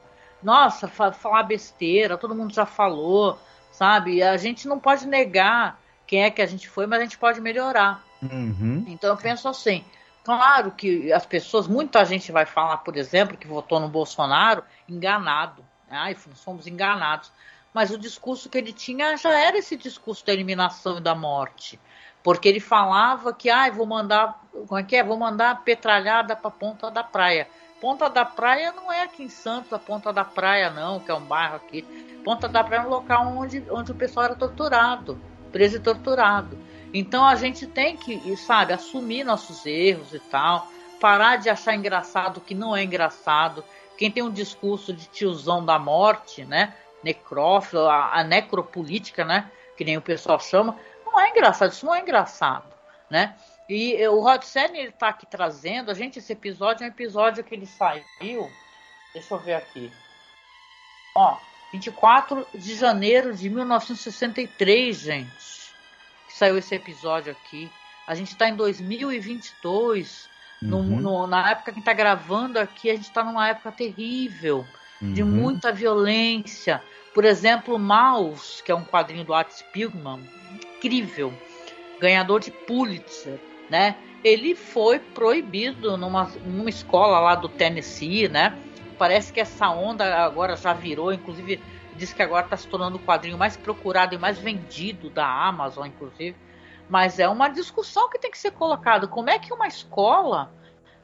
S3: Nossa, falar besteira, todo mundo já falou, sabe? A gente não pode negar quem é que a gente foi, mas a gente pode melhorar.
S4: Uhum.
S3: Então eu penso assim, Claro que as pessoas, muita gente vai falar, por exemplo, que votou no Bolsonaro enganado. Ai, somos enganados. Mas o discurso que ele tinha já era esse discurso da eliminação e da morte. Porque ele falava que, ai, vou mandar, como é que é? Vou mandar petralhada para Ponta da Praia. Ponta da Praia não é aqui em Santos, a Ponta da Praia não, que é um bairro aqui. Ponta da Praia é um local onde, onde o pessoal era torturado, preso e torturado. Então a gente tem que, sabe, assumir nossos erros e tal, parar de achar engraçado o que não é engraçado. Quem tem um discurso de tiozão da morte, né? Necrófilo, a, a necropolítica, né? Que nem o pessoal chama, não é engraçado, isso não é engraçado, né? E o Rod Serling ele tá aqui trazendo, a gente, esse episódio é um episódio que ele saiu. Deixa eu ver aqui. Ó, 24 de janeiro de 1963, gente. Que saiu esse episódio aqui. A gente está em 2022. Uhum. No, no, na época que está gravando aqui, a gente está numa época terrível, uhum. de muita violência. Por exemplo, Maus, que é um quadrinho do Art Spiegelman, incrível, ganhador de Pulitzer, né? Ele foi proibido numa, numa escola lá do Tennessee, né? Parece que essa onda agora já virou, inclusive diz que agora está se tornando o quadrinho mais procurado e mais vendido da Amazon, inclusive. Mas é uma discussão que tem que ser colocada. Como é que uma escola,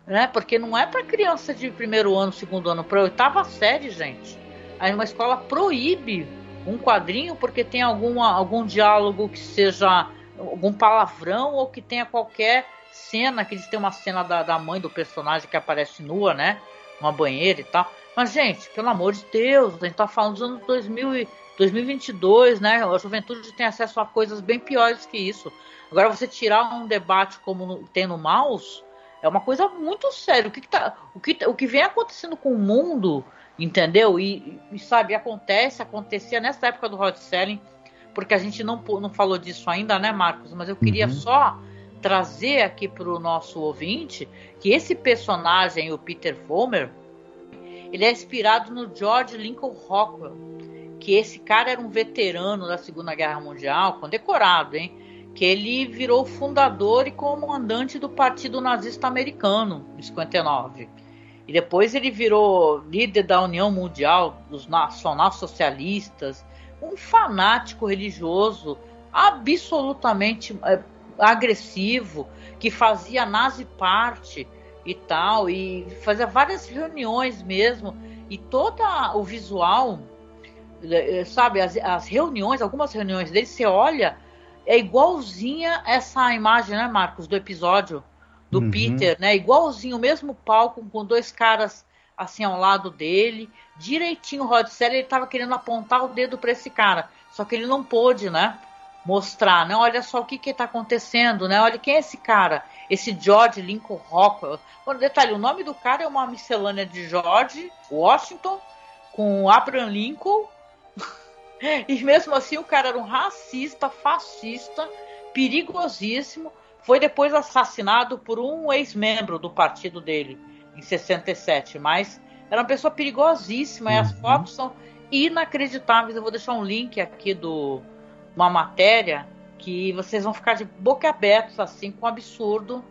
S3: né? Porque não é para criança de primeiro ano, segundo ano, para oitava série, gente. Aí uma escola proíbe um quadrinho porque tem alguma, algum diálogo que seja algum palavrão ou que tenha qualquer cena, que eles têm uma cena da, da mãe do personagem que aparece nua, né? Uma banheira e tal. Mas, gente, pelo amor de Deus, a gente tá falando dos anos 2000 e 2022, né? A juventude tem acesso a coisas bem piores que isso. Agora, você tirar um debate como tem no Mouse é uma coisa muito séria. O que, que, tá, o que, o que vem acontecendo com o mundo, entendeu? E, e sabe, acontece, acontecia nessa época do hot selling, porque a gente não, não falou disso ainda, né, Marcos? Mas eu queria uhum. só trazer aqui para o nosso ouvinte que esse personagem, o Peter Fomer, ele é inspirado no George Lincoln Rockwell, que esse cara era um veterano da Segunda Guerra Mundial, condecorado, hein? Que ele virou fundador e comandante do Partido Nazista Americano, em 59. E depois ele virou líder da União Mundial dos Nacional-Socialistas, um fanático religioso absolutamente é, agressivo, que fazia nazi parte e tal, e fazia várias reuniões mesmo, e todo o visual, é, é, sabe, as, as reuniões, algumas reuniões dele, você olha, é igualzinha essa imagem, né, Marcos, do episódio do uhum. Peter, né? Igualzinho, o mesmo palco com dois caras assim ao lado dele, direitinho o Rod Serling, ele tava querendo apontar o dedo para esse cara, só que ele não pôde, né? Mostrar, né? Olha só o que que tá acontecendo, né? Olha quem é esse cara, esse George Lincoln Rockwell. Bom, detalhe, o nome do cara é uma miscelânea de George Washington com Abraham Lincoln. e mesmo assim o cara era um racista, fascista, perigosíssimo. Foi depois assassinado por um ex-membro do partido dele em 67, mas era uma pessoa perigosíssima uhum. e as uhum. fotos são inacreditáveis. Eu vou deixar um link aqui do uma matéria que vocês vão ficar de boca abertos assim com o absurdo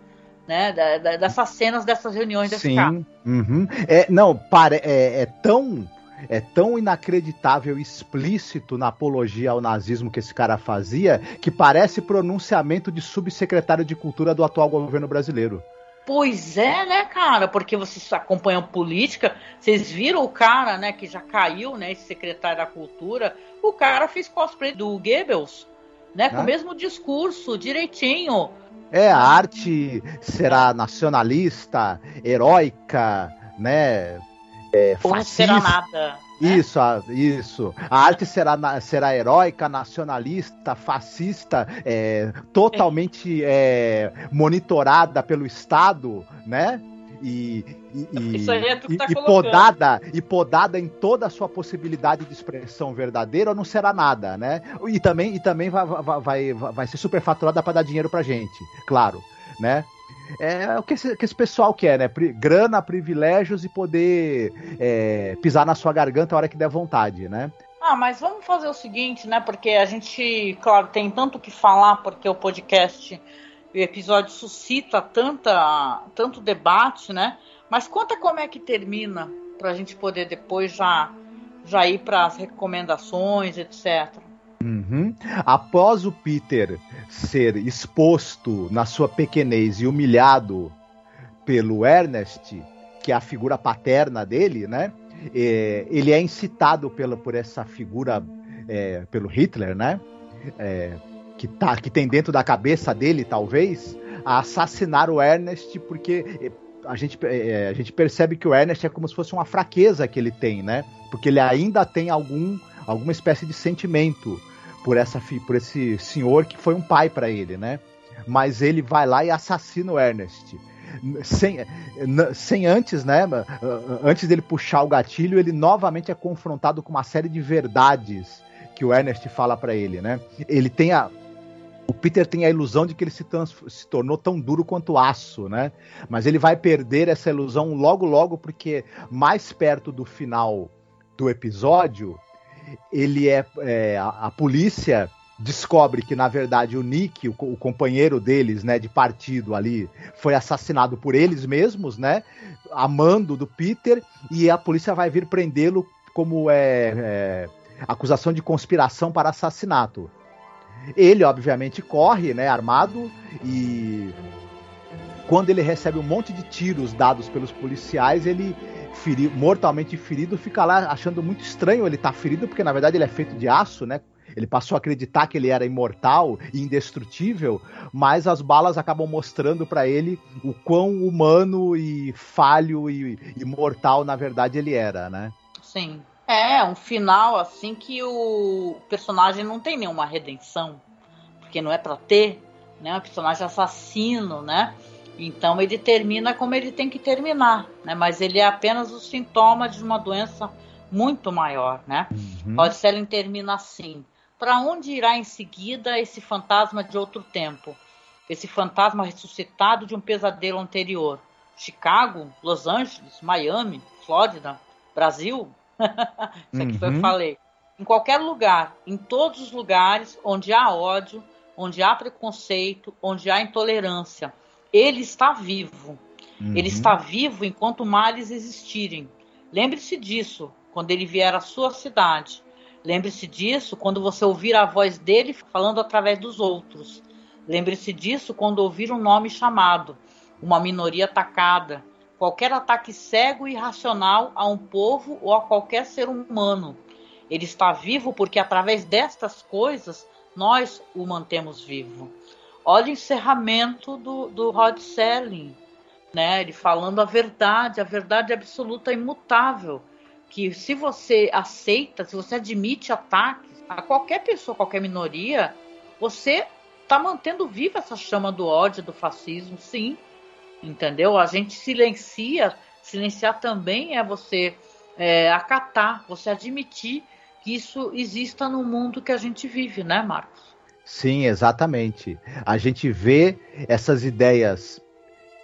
S3: né, da, da, dessas cenas dessas reuniões desse
S4: Sim. cara. Uhum. É, não, para, é, é tão é tão inacreditável e explícito na apologia ao nazismo que esse cara fazia que parece pronunciamento de subsecretário de cultura do atual governo brasileiro.
S3: Pois é, né, cara? Porque vocês acompanham política, vocês viram o cara, né, que já caiu, né, esse secretário da cultura, o cara fez cosplay do Goebbels, né, com o mesmo discurso, direitinho.
S4: É, a arte será nacionalista, heróica, né,
S3: é, Ou não será nada.
S4: Isso, a, isso. A arte será, será heróica, nacionalista, fascista, é, totalmente é, monitorada pelo Estado, né? E, e, Isso aí é tu que tá e, podada e podada em toda a sua possibilidade de expressão verdadeira não será nada, né? E também, e também vai, vai, vai, vai ser superfaturada para dar dinheiro pra gente, claro, né? É o que esse, que esse pessoal quer, né? Pri, grana, privilégios e poder é, pisar na sua garganta a hora que der vontade, né?
S3: Ah, mas vamos fazer o seguinte, né? Porque a gente, claro, tem tanto que falar, porque o podcast, o episódio suscita tanta, tanto debate, né? Mas conta como é que termina, para a gente poder depois já, já ir para as recomendações, etc.
S4: Uhum. Após o Peter ser exposto na sua pequenez e humilhado pelo Ernest, que é a figura paterna dele, né? É, ele é incitado pela, por essa figura, é, pelo Hitler, né? É, que, tá, que tem dentro da cabeça dele, talvez, a assassinar o Ernest, porque a gente, é, a gente percebe que o Ernest é como se fosse uma fraqueza que ele tem, né? Porque ele ainda tem algum, alguma espécie de sentimento por essa por esse senhor que foi um pai para ele, né? mas ele vai lá e assassina o Ernest. Sem, sem antes, né? Antes dele puxar o gatilho, ele novamente é confrontado com uma série de verdades que o Ernest fala para ele, né? Ele tem a, o Peter tem a ilusão de que ele se, se, tornou tão duro quanto aço, né? Mas ele vai perder essa ilusão logo, logo, porque mais perto do final do episódio, ele é, é a, a, polícia descobre que na verdade o Nick, o, o, companheiro deles, né, de partido ali, foi assassinado por eles mesmos, né? Amando do Peter e a polícia vai vir prendê-lo como é, é acusação de conspiração para assassinato. Ele, obviamente, corre, né, armado, e quando ele recebe um monte de tiros dados pelos policiais, ele feri mortalmente ferido, fica lá achando muito estranho ele estar tá ferido, porque na verdade ele é feito de aço, né? Ele passou a acreditar que ele era imortal e indestrutível, mas as balas acabam mostrando para ele o quão humano e falho e, mortal na verdade ele era, né?
S3: Sim. É, um final assim que o personagem não tem nenhuma redenção, porque não é para ter, né? Um personagem assassino, né? Então ele termina como ele tem que terminar, né? Mas ele é apenas o sintoma de uma doença muito maior, né? Uhum. Odysseus termina assim: para onde irá em seguida esse fantasma de outro tempo? Esse fantasma ressuscitado de um pesadelo anterior? Chicago, Los Angeles, Miami, Flórida, Brasil, Isso aqui uhum. foi o que eu uhum. falei. Em qualquer lugar, em todos os lugares onde há ódio, onde há preconceito, onde há intolerância, ele está vivo. Uhum. Ele está vivo enquanto males existirem. Lembre-se disso quando ele vier à sua cidade. Lembre-se disso quando você ouvir a voz dele falando através dos outros. Lembre-se disso quando ouvir um nome chamado, uma minoria atacada, qualquer ataque cego e irracional a um povo ou a qualquer ser humano. Ele está vivo porque através destas coisas nós o mantemos vivo. Olha o encerramento do, do Rod Serling, né? Ele falando a verdade, a verdade absoluta imutável. Que se você aceita, se você admite ataques a qualquer pessoa, qualquer minoria, você está mantendo viva essa chama do ódio, do fascismo, sim entendeu? A gente silencia, silenciar também é você é, acatar, você admitir que isso exista no mundo que a gente vive, né, Marcos?
S4: Sim, exatamente. A gente vê essas ideias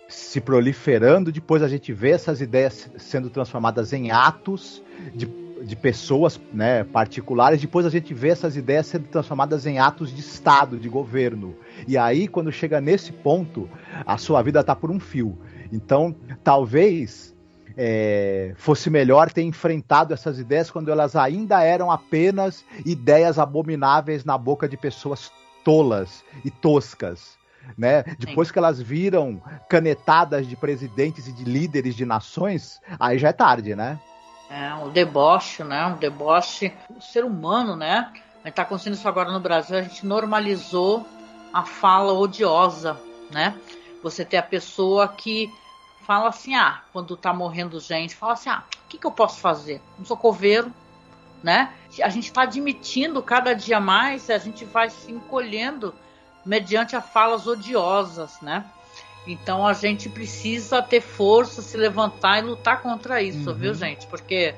S4: se proliferando, depois a gente vê essas ideias sendo transformadas em atos de de pessoas né, particulares, depois a gente vê essas ideias sendo transformadas em atos de Estado, de governo. E aí, quando chega nesse ponto, a sua vida está por um fio. Então, talvez é, fosse melhor ter enfrentado essas ideias quando elas ainda eram apenas ideias abomináveis na boca de pessoas tolas e toscas. Né? Depois Sim. que elas viram canetadas de presidentes e de líderes de nações, aí já é tarde, né?
S3: É, o deboche, né? O deboche do ser humano, né? A gente tá acontecendo isso agora no Brasil, a gente normalizou a fala odiosa, né? Você tem a pessoa que fala assim, ah, quando tá morrendo gente, fala assim, ah, o que, que eu posso fazer? Não sou coveiro, né? A gente está admitindo cada dia mais, a gente vai se encolhendo mediante a falas odiosas, né? Então a gente precisa ter força, se levantar e lutar contra isso, uhum. viu, gente? Porque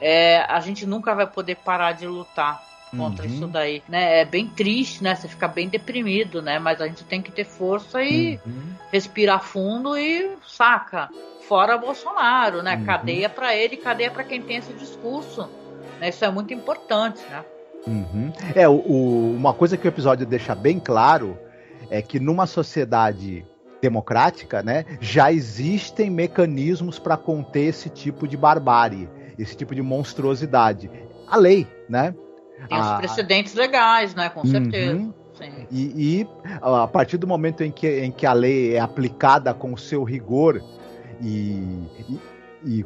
S3: é, a gente nunca vai poder parar de lutar contra uhum. isso daí, né? É bem triste, né? Você fica bem deprimido, né? Mas a gente tem que ter força e uhum. respirar fundo e saca. Fora Bolsonaro, né? Uhum. Cadeia para ele, cadeia para quem tem esse discurso. Né? Isso é muito importante, né?
S4: Uhum. É, o, o, uma coisa que o episódio deixa bem claro é que numa sociedade democrática, né, já existem mecanismos para conter esse tipo de barbárie, esse tipo de monstruosidade. A lei, né?
S3: Tem os precedentes legais, né? Com certeza. Uhum.
S4: E, e, a partir do momento em que, em que a lei é aplicada com o seu rigor e, e, e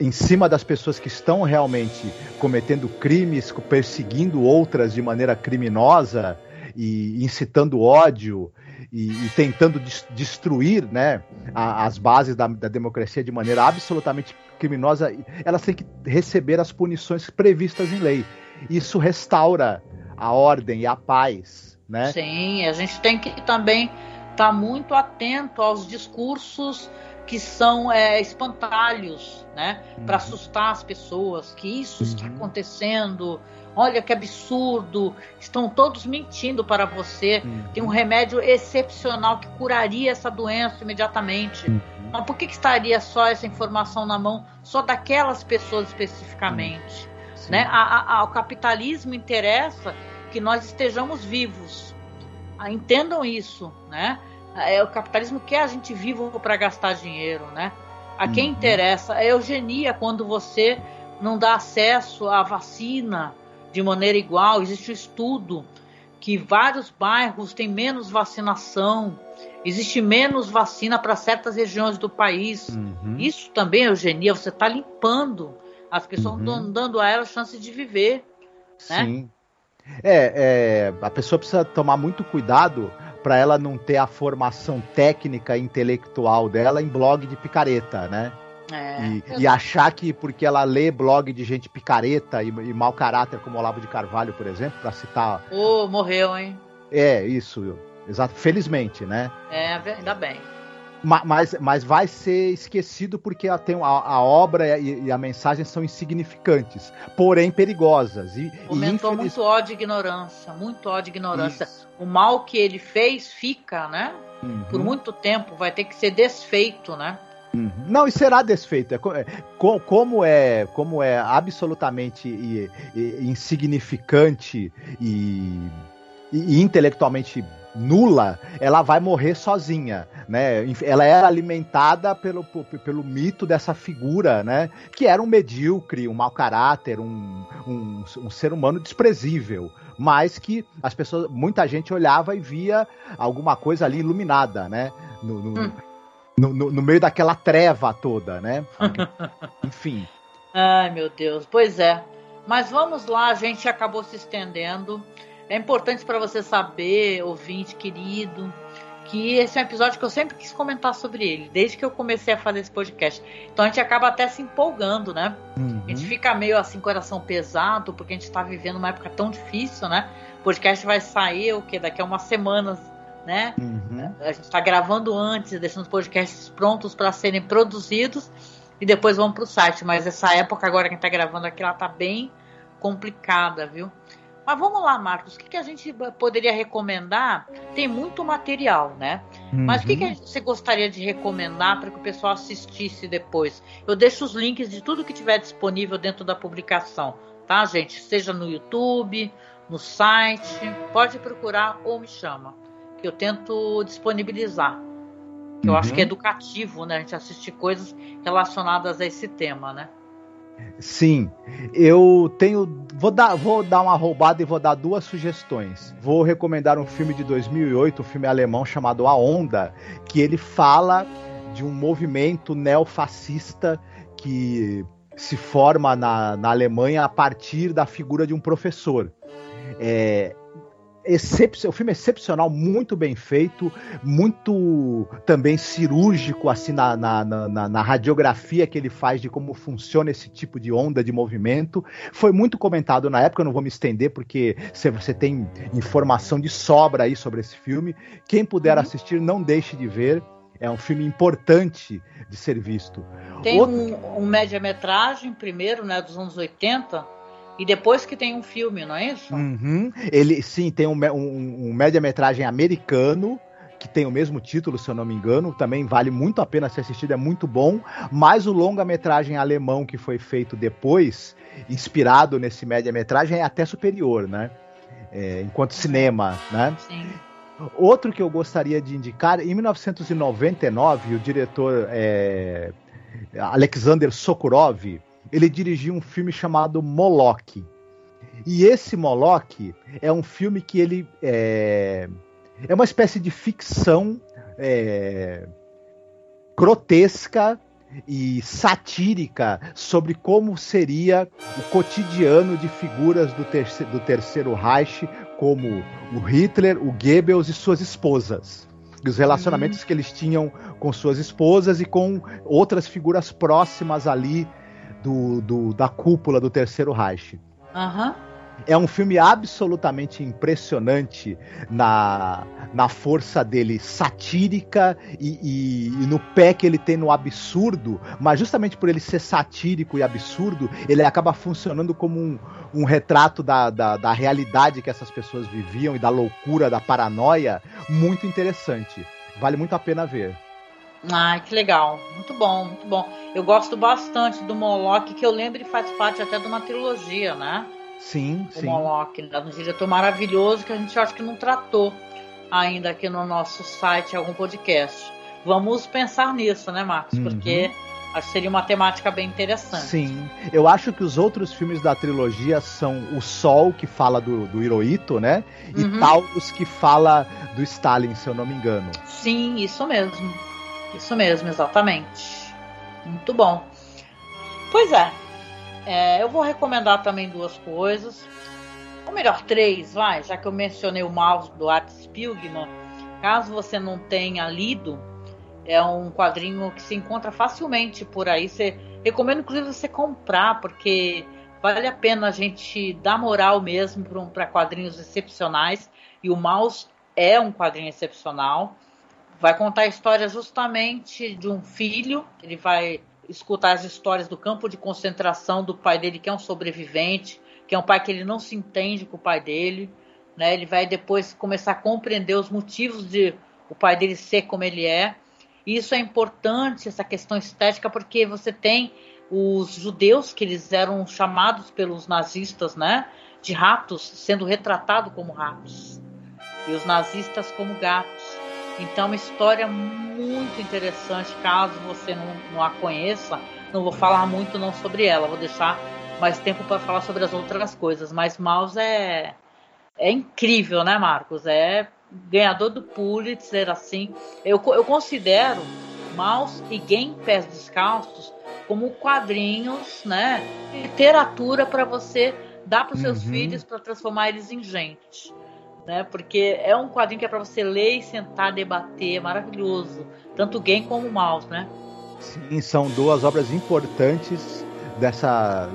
S4: em cima das pessoas que estão realmente cometendo crimes, perseguindo outras de maneira criminosa e incitando ódio e, e tentando destruir né, a, as bases da, da democracia de maneira absolutamente criminosa, elas têm que receber as punições previstas em lei. Isso restaura a ordem e a paz né?
S3: Sim, a gente tem que também estar tá muito atento aos discursos que são é, espantalhos, né? Uhum. Para assustar as pessoas, que isso uhum. está acontecendo, olha que absurdo, estão todos mentindo para você. Uhum. Tem um remédio excepcional que curaria essa doença imediatamente. Uhum. Mas por que, que, estaria só essa informação na mão só daquelas pessoas especificamente? Né? A, a, ao capitalismo interessa que nós estejamos vivos. Ah, entendam isso, né? É, o capitalismo quer a gente vivo para gastar dinheiro, né? A quem uhum. interessa é eugenia quando você não dá acesso à vacina de maneira igual. Existe um estudo que vários bairros têm menos vacinação, existe menos vacina para certas regiões do país. Uhum. Isso também é eugenia, você está limpando as pessoas, uhum. dando a elas chance de viver. Né? Sim.
S4: É, é, a pessoa precisa tomar muito cuidado para ela não ter a formação técnica e intelectual dela em blog de picareta, né? É, e, e, achar que porque ela lê blog de gente picareta e, e mau caráter como Olavo de Carvalho, por exemplo, para citar.
S3: Oh, morreu, hein?
S4: É, isso, exato. Felizmente, né?
S3: É, ainda bem.
S4: Mas, mas vai ser esquecido porque a, tem, a, a obra e, e, a mensagem são insignificantes, porém perigosas. E,
S3: Aumentou infeliz... muito ódio e ignorância, muito ódio e ignorância. Isso. O mal que ele fez fica, né? Uhum. Por muito tempo, vai ter que ser desfeito, né?
S4: Uhum. Não, e será desfeito. É, é como é, como é absolutamente insignificante e, e intelectualmente nula, ela vai morrer sozinha, né? Ela era alimentada pelo, pelo mito dessa figura, né? Que era um medíocre, um mau caráter, um, um, um ser humano desprezível, mas que as pessoas, muita gente olhava e via alguma coisa ali iluminada, né? No, no, hum. no, no, no meio daquela treva toda, né? Enfim.
S3: Ai, meu Deus. Pois é. Mas vamos lá, a gente acabou se estendendo. É importante para você saber, ouvinte querido, que esse é um episódio que eu sempre quis comentar sobre ele, desde que eu comecei a fazer esse podcast. Então a gente acaba até se empolgando, né? Uhum. A gente fica meio assim, coração pesado, porque a gente está vivendo uma época tão difícil, né? O podcast vai sair o que? Daqui a umas semanas, né? Uhum. A gente está gravando antes, deixando os podcasts prontos para serem produzidos e depois vão para o site. Mas essa época agora que a gente está gravando aqui, ela tá bem complicada, viu? Mas vamos lá, Marcos, o que, que a gente poderia recomendar? Tem muito material, né? Uhum. Mas o que, que uhum. você gostaria de recomendar para que o pessoal assistisse depois? Eu deixo os links de tudo que tiver disponível dentro da publicação, tá, gente? Seja no YouTube, no site, pode procurar ou me chama, que eu tento disponibilizar. Eu uhum. acho que é uhum. educativo, né? A gente assistir coisas relacionadas a esse tema, né?
S4: Sim, eu tenho. Vou dar, vou dar uma roubada e vou dar duas sugestões. Vou recomendar um filme de 2008, um filme alemão chamado A Onda, que ele fala de um movimento neofascista que se forma na, na Alemanha a partir da figura de um professor. É, excep... o filme é excepcional, muito bem feito, muito também cirúrgico assim na, na, na, na, radiografia que ele faz de como funciona esse tipo de onda de movimento. Foi muito comentado na época, eu não vou me estender porque você tem informação de sobra aí sobre esse filme. Quem puder uhum. assistir, não deixe de ver. É um filme importante de ser visto.
S3: Tem Outro... um, um média-metragem, primeiro, né, dos anos 80, e depois que tem um filme, não é isso?
S4: Uhum. Ele, sim, tem um, um, um média-metragem americano que tem o mesmo título, se eu não me engano, também vale muito a pena ser assistido, é muito bom. Mas o longa-metragem alemão que foi feito depois, inspirado nesse média-metragem, é até superior, né? É, enquanto cinema, né? Sim. Outro que eu gostaria de indicar, em 1999, o diretor é, Alexander Sokurov, ele dirigiu um filme chamado Moloch. E esse Moloch é um filme que ele é, é uma espécie de ficção é, grotesca e satírica sobre como seria o cotidiano de figuras do, terce do terceiro Reich, como o Hitler, o Goebbels e suas esposas. E os relacionamentos uhum. que eles tinham com suas esposas e com outras figuras próximas ali do, do, da cúpula do Terceiro Reich.
S3: Uhum.
S4: É um filme absolutamente impressionante na, na força dele satírica e, e, e, no pé que ele tem no absurdo, mas justamente por ele ser satírico e absurdo, ele acaba funcionando como um, um retrato da, da, da realidade que essas pessoas viviam e da loucura, da paranoia, muito interessante. Vale muito a pena ver.
S3: Ai, que legal. Muito bom, muito bom. Eu gosto bastante do Moloch, que eu lembro e faz parte até de uma trilogia, né?
S4: Sim,
S3: o
S4: sim.
S3: Moloch, né? um diretor maravilhoso que a gente acha que não tratou ainda aqui no nosso site, algum podcast. Vamos pensar nisso, né, Marcos? Uhum. Porque acho que seria uma temática bem interessante.
S4: Sim. Eu acho que os outros filmes da trilogia são O Sol, que fala do, do Hirohito, né? E uhum. Taurus, que fala do Stalin, se eu não me engano.
S3: Sim, isso mesmo. Isso mesmo, exatamente. Muito bom. Pois é, é, eu vou recomendar também duas coisas. Ou melhor, três, vai, já que eu mencionei o mouse do Art Spiegelman. Caso você não tenha lido, é um quadrinho que se encontra facilmente por aí. Você, recomendo, inclusive, você comprar, porque vale a pena a gente dar moral mesmo para quadrinhos excepcionais. E o mouse é um quadrinho excepcional vai contar a história justamente de um filho. Ele vai escutar as histórias do campo de concentração do pai dele, que é um sobrevivente, que é um pai que ele não se entende com o pai dele. Né? Ele vai depois começar a compreender os motivos de o pai dele ser como ele é. E isso é importante, essa questão estética, porque você tem os judeus, que eles eram chamados pelos nazistas, né, de ratos, sendo retratados como ratos, e os nazistas como gatos. Então, é uma história muito interessante. Caso você não, não a conheça, não vou falar muito não sobre ela. Vou deixar mais tempo para falar sobre as outras coisas. Mas Mouse é, é incrível, né, Marcos? É ganhador do Pulitzer, assim. Eu, eu considero Mouse e Game Pés Descalços como quadrinhos, né? Literatura para você dar para os seus uhum. filhos para transformar eles em gente né? Porque é um quadrinho que é para você ler e sentar, debater, é maravilhoso, tanto o Game como o Mouse, né?
S4: Sim, são duas obras importantes dessa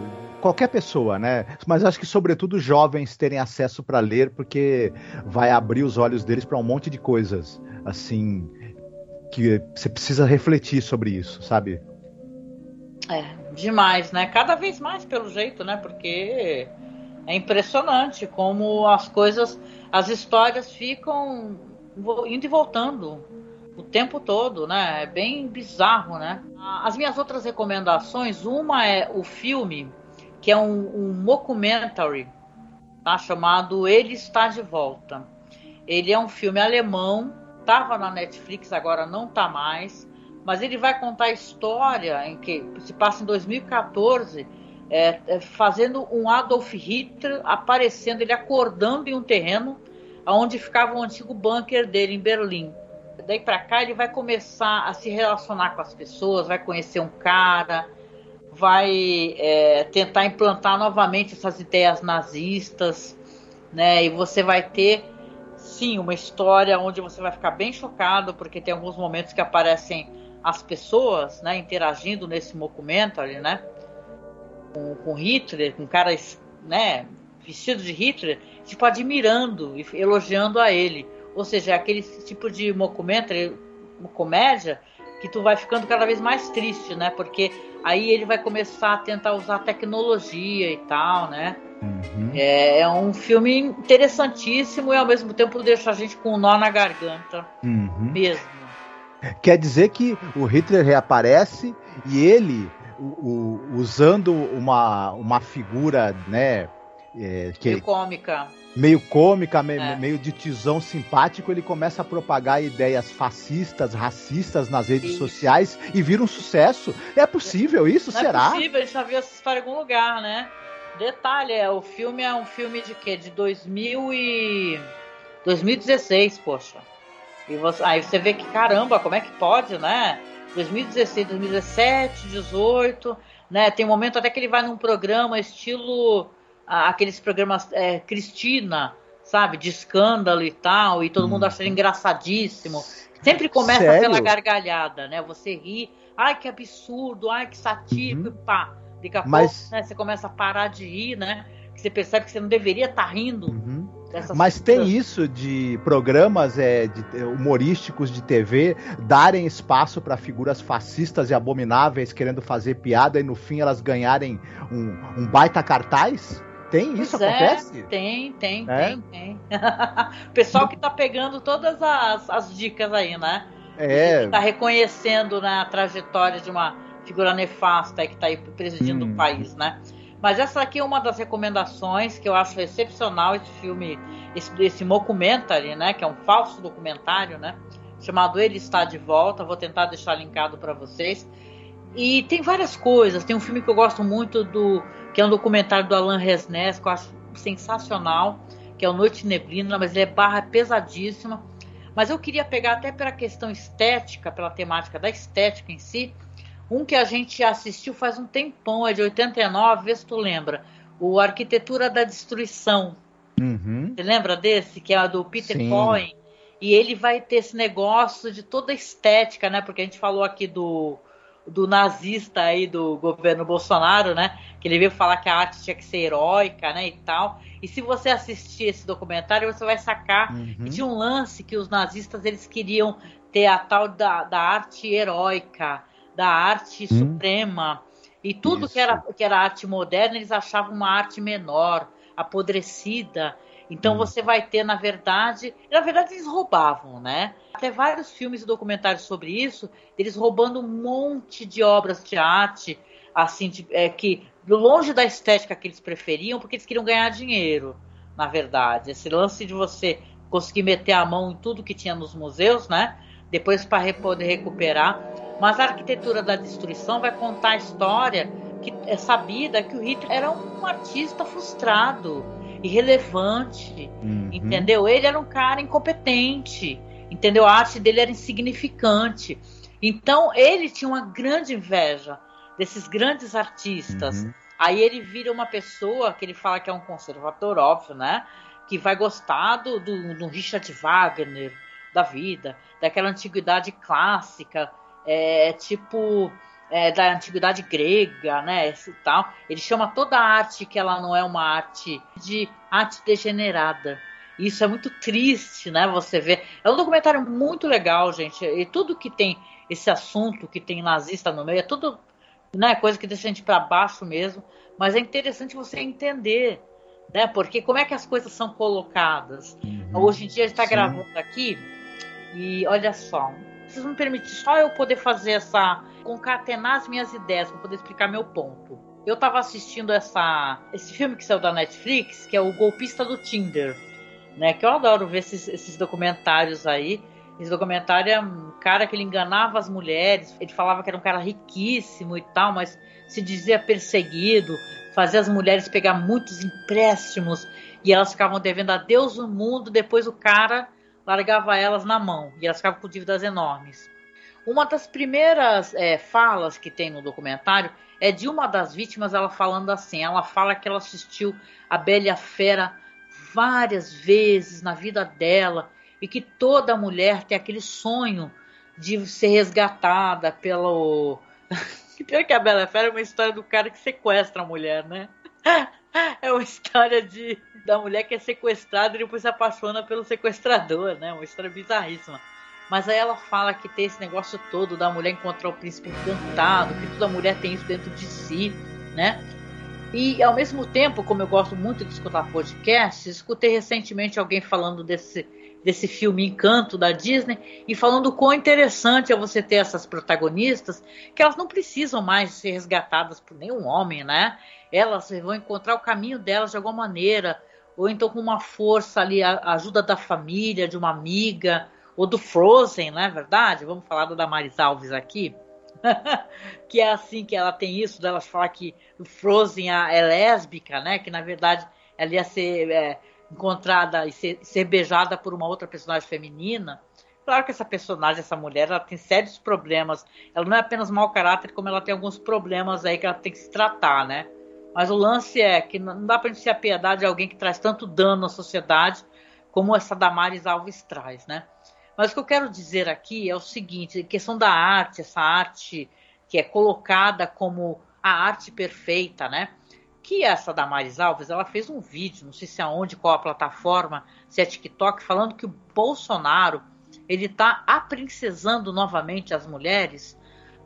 S4: qualquer pessoa, né? Mas acho que sobretudo jovens terem acesso para ler, porque vai abrir os olhos deles para um monte de coisas, assim, que você precisa refletir sobre isso, sabe?
S3: É, demais, né? Cada vez mais pelo jeito, né? Porque é impressionante como as coisas, as histórias ficam indo e voltando o tempo todo, né? É bem bizarro, né? As minhas outras recomendações, uma é o filme, que é um, um mockumentary, tá? chamado Ele Está de Volta. Ele é um filme alemão, estava na Netflix, agora não está mais, mas ele vai contar a história em que se passa em 2014 é, é, fazendo um Adolf Hitler aparecendo, ele acordando em um terreno onde ficava o antigo bunker dele em Berlim. Daí para cá ele vai começar a se relacionar com as pessoas, vai conhecer um cara, vai é, tentar implantar novamente essas ideias nazistas, né? E você vai ter sim uma história onde você vai ficar bem chocado porque tem alguns momentos que aparecem as pessoas, né, interagindo nesse documentário, né? com, com Hitler, com caras, né, vestidos de Hitler, tipo, admirando e elogiando a ele. Ou seja, é aquele tipo de documentário, uma comédia, que tu vai ficando cada vez mais triste, né? Porque aí ele vai começar a tentar usar tecnologia e tal, né? Uhum. É, é, um filme interessantíssimo e ao mesmo tempo deixa a gente com um nó na garganta uhum. mesmo.
S4: Quer dizer que o Hitler reaparece e ele o, usando uma, uma figura, né?
S3: É, que, meio cômica.
S4: Meio cômica, me, é. meio de tizão simpático, ele começa a propagar ideias fascistas, racistas nas redes isso. sociais e vira um sucesso. É possível isso?
S3: Não
S4: é será?
S3: É possível, a gente já viu essa história em algum lugar, né? Detalhe, é, o filme é um filme de quê? De 2000 e... 2016, poxa. E você, aí você vê que, caramba, como é que pode, né? 2016, 2017, 18, né? Tem um momento até que ele vai num programa estilo aqueles programas é, Cristina, sabe, de escândalo e tal, e todo hum. mundo acha ele engraçadíssimo. Sempre começa Sério? pela gargalhada, né? Você ri, ai que absurdo, ai que satírico, uhum. pá. Daqui a Mas... pouco né, você começa a parar de rir, né? você percebe que você não deveria estar tá rindo.
S4: Uhum. Mas tem isso de programas é, de, humorísticos de TV darem espaço para figuras fascistas e abomináveis querendo fazer piada e no fim elas ganharem um, um baita cartaz? Tem isso? Pois é, acontece?
S3: Tem, tem, é? tem, tem. Pessoal que tá pegando todas as, as dicas aí, né? É. Tá reconhecendo né, a trajetória de uma figura nefasta que tá aí presidindo hum. o país, né? Mas essa aqui é uma das recomendações que eu acho excepcional esse filme, esse, esse documentary, né? Que é um falso documentário, né? Chamado Ele Está de Volta. Vou tentar deixar linkado para vocês. E tem várias coisas. Tem um filme que eu gosto muito do que é um documentário do Alan Resnés, que eu acho sensacional, que é o Noite Neblina, mas ele é barra pesadíssima. Mas eu queria pegar até pela questão estética, pela temática da estética em si, um que a gente assistiu faz um tempão, é de 89, vê se tu lembra. O Arquitetura da Destruição. Uhum. Você lembra desse? Que é do Peter Cohen. E ele vai ter esse negócio de toda a estética, né? Porque a gente falou aqui do do nazista aí do governo Bolsonaro, né? Que ele veio falar que a arte tinha que ser heróica, né? E tal. E se você assistir esse documentário, você vai sacar uhum. que tinha um lance que os nazistas eles queriam ter a tal da, da arte heróica, da arte uhum. suprema. E tudo que era, que era arte moderna, eles achavam uma arte menor, apodrecida. Então hum. você vai ter, na verdade, na verdade eles roubavam, né? Até vários filmes e documentários sobre isso, eles roubando um monte de obras de arte, assim, de, é, que longe da estética que eles preferiam, porque eles queriam ganhar dinheiro, na verdade. Esse lance de você conseguir meter a mão em tudo que tinha nos museus, né? Depois para poder recuperar. Mas a arquitetura da destruição vai contar a história que é sabida que o Hitler era um artista frustrado irrelevante, uhum. entendeu? Ele era um cara incompetente, entendeu? A arte dele era insignificante. Então ele tinha uma grande inveja desses grandes artistas. Uhum. Aí ele vira uma pessoa que ele fala que é um conservador, óbvio, né? Que vai gostar do, do, do Richard Wagner da vida, daquela antiguidade clássica, é, tipo é, da antiguidade grega, né, e tal. Ele chama toda a arte que ela não é uma arte de arte degenerada. Isso é muito triste, né? Você vê. É um documentário muito legal, gente. E tudo que tem esse assunto, que tem nazista no meio, é tudo né, coisa que deixa a gente para baixo mesmo. Mas é interessante você entender, né? Porque como é que as coisas são colocadas. Uhum, Hoje em dia a gente está gravando aqui e olha só, vocês me permitem só eu poder fazer essa. concatenar as minhas ideias para poder explicar meu ponto. Eu tava assistindo essa, esse filme que saiu da Netflix, que é o Golpista do Tinder, né? Que eu adoro ver esses, esses documentários aí. Esse documentário é um cara que ele enganava as mulheres, ele falava que era um cara riquíssimo e tal, mas se dizia perseguido, fazia as mulheres pegar muitos empréstimos e elas ficavam devendo a Deus o mundo, depois o cara largava elas na mão e elas ficavam com dívidas enormes. Uma das primeiras é, falas que tem no documentário é de uma das vítimas, ela falando assim: ela fala que ela assistiu a Bela e a Fera várias vezes na vida dela e que toda mulher tem aquele sonho de ser resgatada pelo. Pior que a Bela Fera é uma história do cara que sequestra a mulher, né? É uma história de da mulher que é sequestrada e depois se apaixona pelo sequestrador, né? Uma história bizarríssima. Mas aí ela fala que tem esse negócio todo da mulher encontrar o príncipe encantado, que toda mulher tem isso dentro de si, né? E ao mesmo tempo, como eu gosto muito de escutar podcasts, escutei recentemente alguém falando desse, desse filme Encanto da Disney e falando quão interessante é você ter essas protagonistas, que elas não precisam mais ser resgatadas por nenhum homem, né? Elas vão encontrar o caminho delas de alguma maneira, ou então com uma força ali, a ajuda da família, de uma amiga, ou do Frozen, não é verdade? Vamos falar da Damaris Alves aqui. que é assim que ela tem isso, dela falar que o Frozen é lésbica, né? Que na verdade ela ia ser é, encontrada e ser, ser, beijada por uma outra personagem feminina. Claro que essa personagem, essa mulher, ela tem sérios problemas. Ela não é apenas mau caráter, como ela tem alguns problemas aí que ela tem que se tratar, né? Mas o lance é que não dá para gente se apiedar de alguém que traz tanto dano à sociedade como essa Damares Alves traz, né? Mas o que eu quero dizer aqui é o seguinte, a questão da arte, essa arte que é colocada como a arte perfeita, né? que essa Damares Alves, ela fez um vídeo, não sei se aonde, qual a plataforma, se é TikTok, falando que o Bolsonaro ele está aprincesando novamente as mulheres,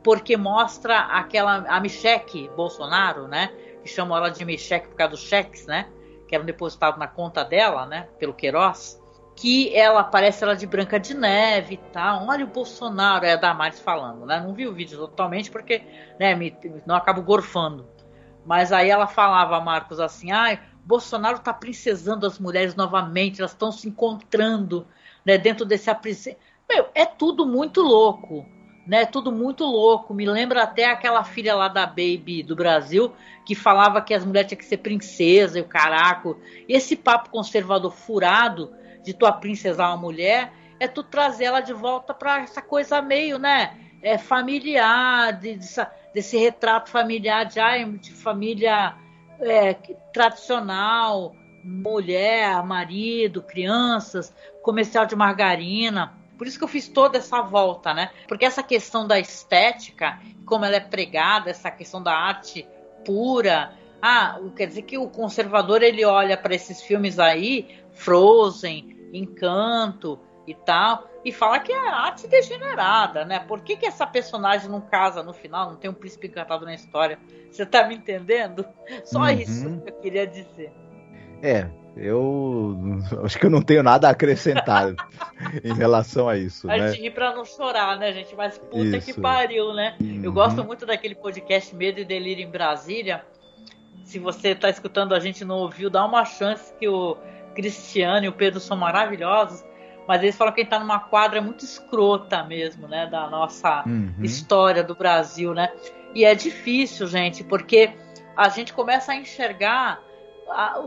S3: porque mostra aquela a Michelle Bolsonaro, né? Que chamam ela de Michelle por causa dos cheques, né? Que eram depositados na conta dela, né? Pelo Queiroz. Que ela parece ela de Branca de Neve e tal. Olha o Bolsonaro, é a Damares falando, né? Não vi o vídeo totalmente porque, né? Me, não acabo gorfando. Mas aí ela falava, Marcos, assim, ai, Bolsonaro está princesando as mulheres novamente, elas estão se encontrando né, dentro desse aprise... Meu, é tudo muito louco, né? Tudo muito louco. Me lembra até aquela filha lá da Baby do Brasil que falava que as mulheres tinham que ser princesa e o caraco. Esse papo conservador furado de tu princesar uma mulher é tu trazer ela de volta para essa coisa meio, né? É, familiar, de, desse retrato familiar de, ai, de família é, tradicional, mulher, marido, crianças, comercial de margarina. Por isso que eu fiz toda essa volta, né? Porque essa questão da estética, como ela é pregada, essa questão da arte pura, ah, quer dizer que o conservador ele olha para esses filmes aí, Frozen, Encanto e tal, e fala que é arte degenerada, né? Por que, que essa personagem não casa no final, não tem um príncipe encantado na história? Você tá me entendendo? Só uhum. isso que eu queria dizer.
S4: É, eu acho que eu não tenho nada a acrescentar em relação a isso.
S3: A
S4: né?
S3: gente ri pra não chorar, né, gente? Mas puta isso. que pariu, né? Uhum. Eu gosto muito daquele podcast Medo e Delírio em Brasília. Se você tá escutando a gente não ouviu, dá uma chance que o Cristiano e o Pedro são maravilhosos mas eles falam que a gente tá numa quadra muito escrota mesmo, né, da nossa uhum. história do Brasil, né? E é difícil, gente, porque a gente começa a enxergar,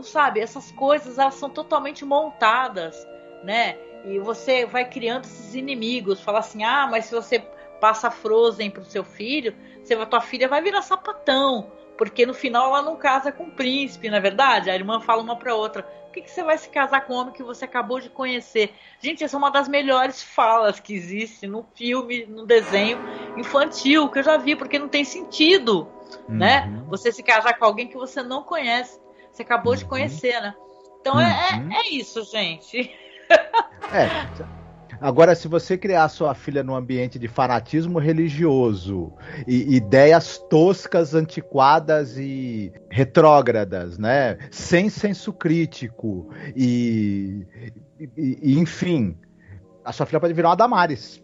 S3: sabe, essas coisas elas são totalmente montadas, né? E você vai criando esses inimigos, fala assim: "Ah, mas se você passa Frozen pro seu filho, você, tua filha vai virar sapatão, porque no final ela não casa com o príncipe, na é verdade? A irmã fala uma para outra: que, que você vai se casar com um homem que você acabou de conhecer? Gente, essa é uma das melhores falas que existe no filme, no desenho infantil que eu já vi, porque não tem sentido, né? uhum. né? Você se casar com alguém que você não conhece, você acabou uhum. de conhecer, né? Então é, é, uhum. é, é isso, gente.
S4: É. Agora, se você criar sua filha num ambiente de fanatismo religioso e ideias toscas, antiquadas e retrógradas, né? Sem senso crítico e, e, e enfim, a sua filha pode virar uma Damares,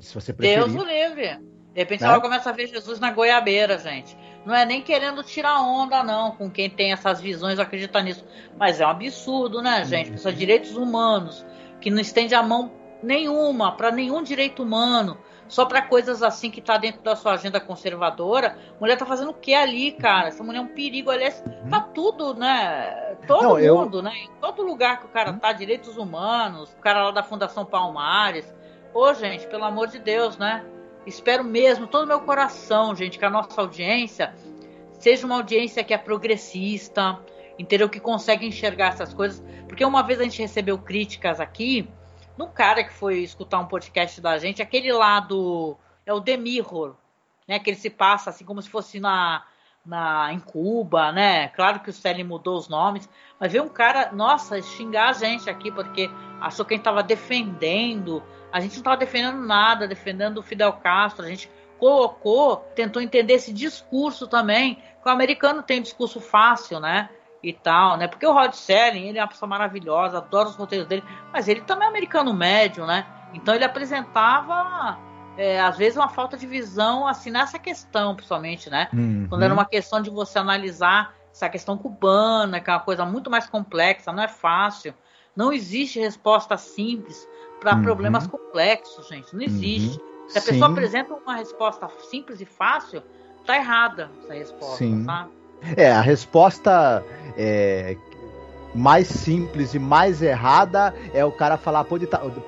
S4: se você preferir.
S3: Deus o livre. De repente né? ela começa a ver Jesus na goiabeira, gente. Não é nem querendo tirar onda, não, com quem tem essas visões acredita nisso. Mas é um absurdo, né, gente? Uhum. Precisa de direitos humanos, que não estende a mão nenhuma, para nenhum direito humano, só para coisas assim que tá dentro da sua agenda conservadora. Mulher tá fazendo o que ali, cara? Essa mulher é um perigo, aliás, uhum. tá tudo, né? Todo Não, mundo, eu... né? Em todo lugar que o cara uhum. tá, direitos humanos, o cara lá da Fundação Palmares. Ô, gente, pelo amor de Deus, né? Espero mesmo, todo meu coração, gente, que a nossa audiência seja uma audiência que é progressista, entendeu? Que consegue enxergar essas coisas. Porque uma vez a gente recebeu críticas aqui num cara que foi escutar um podcast da gente, aquele lá do. É o The Mirror, né? Que ele se passa assim como se fosse na, na, em Cuba, né? Claro que o Stanley mudou os nomes, mas veio um cara, nossa, xingar a gente aqui, porque achou que a gente estava defendendo. A gente não estava defendendo nada, defendendo o Fidel Castro, a gente colocou, tentou entender esse discurso também, que o americano tem um discurso fácil, né? e tal, né? Porque o Rod Serling, ele é uma pessoa maravilhosa, adoro os roteiros dele, mas ele também é americano médio, né? Então ele apresentava, é, às vezes, uma falta de visão, assim, nessa questão, principalmente, né? Uhum. Quando era uma questão de você analisar essa questão cubana, que é uma coisa muito mais complexa, não é fácil. Não existe resposta simples para uhum. problemas complexos, gente. Não existe. Uhum. Se a pessoa Sim. apresenta uma resposta simples e fácil, tá errada essa resposta, Sim. tá?
S4: É, a resposta é, mais simples e mais errada é o cara falar, pô,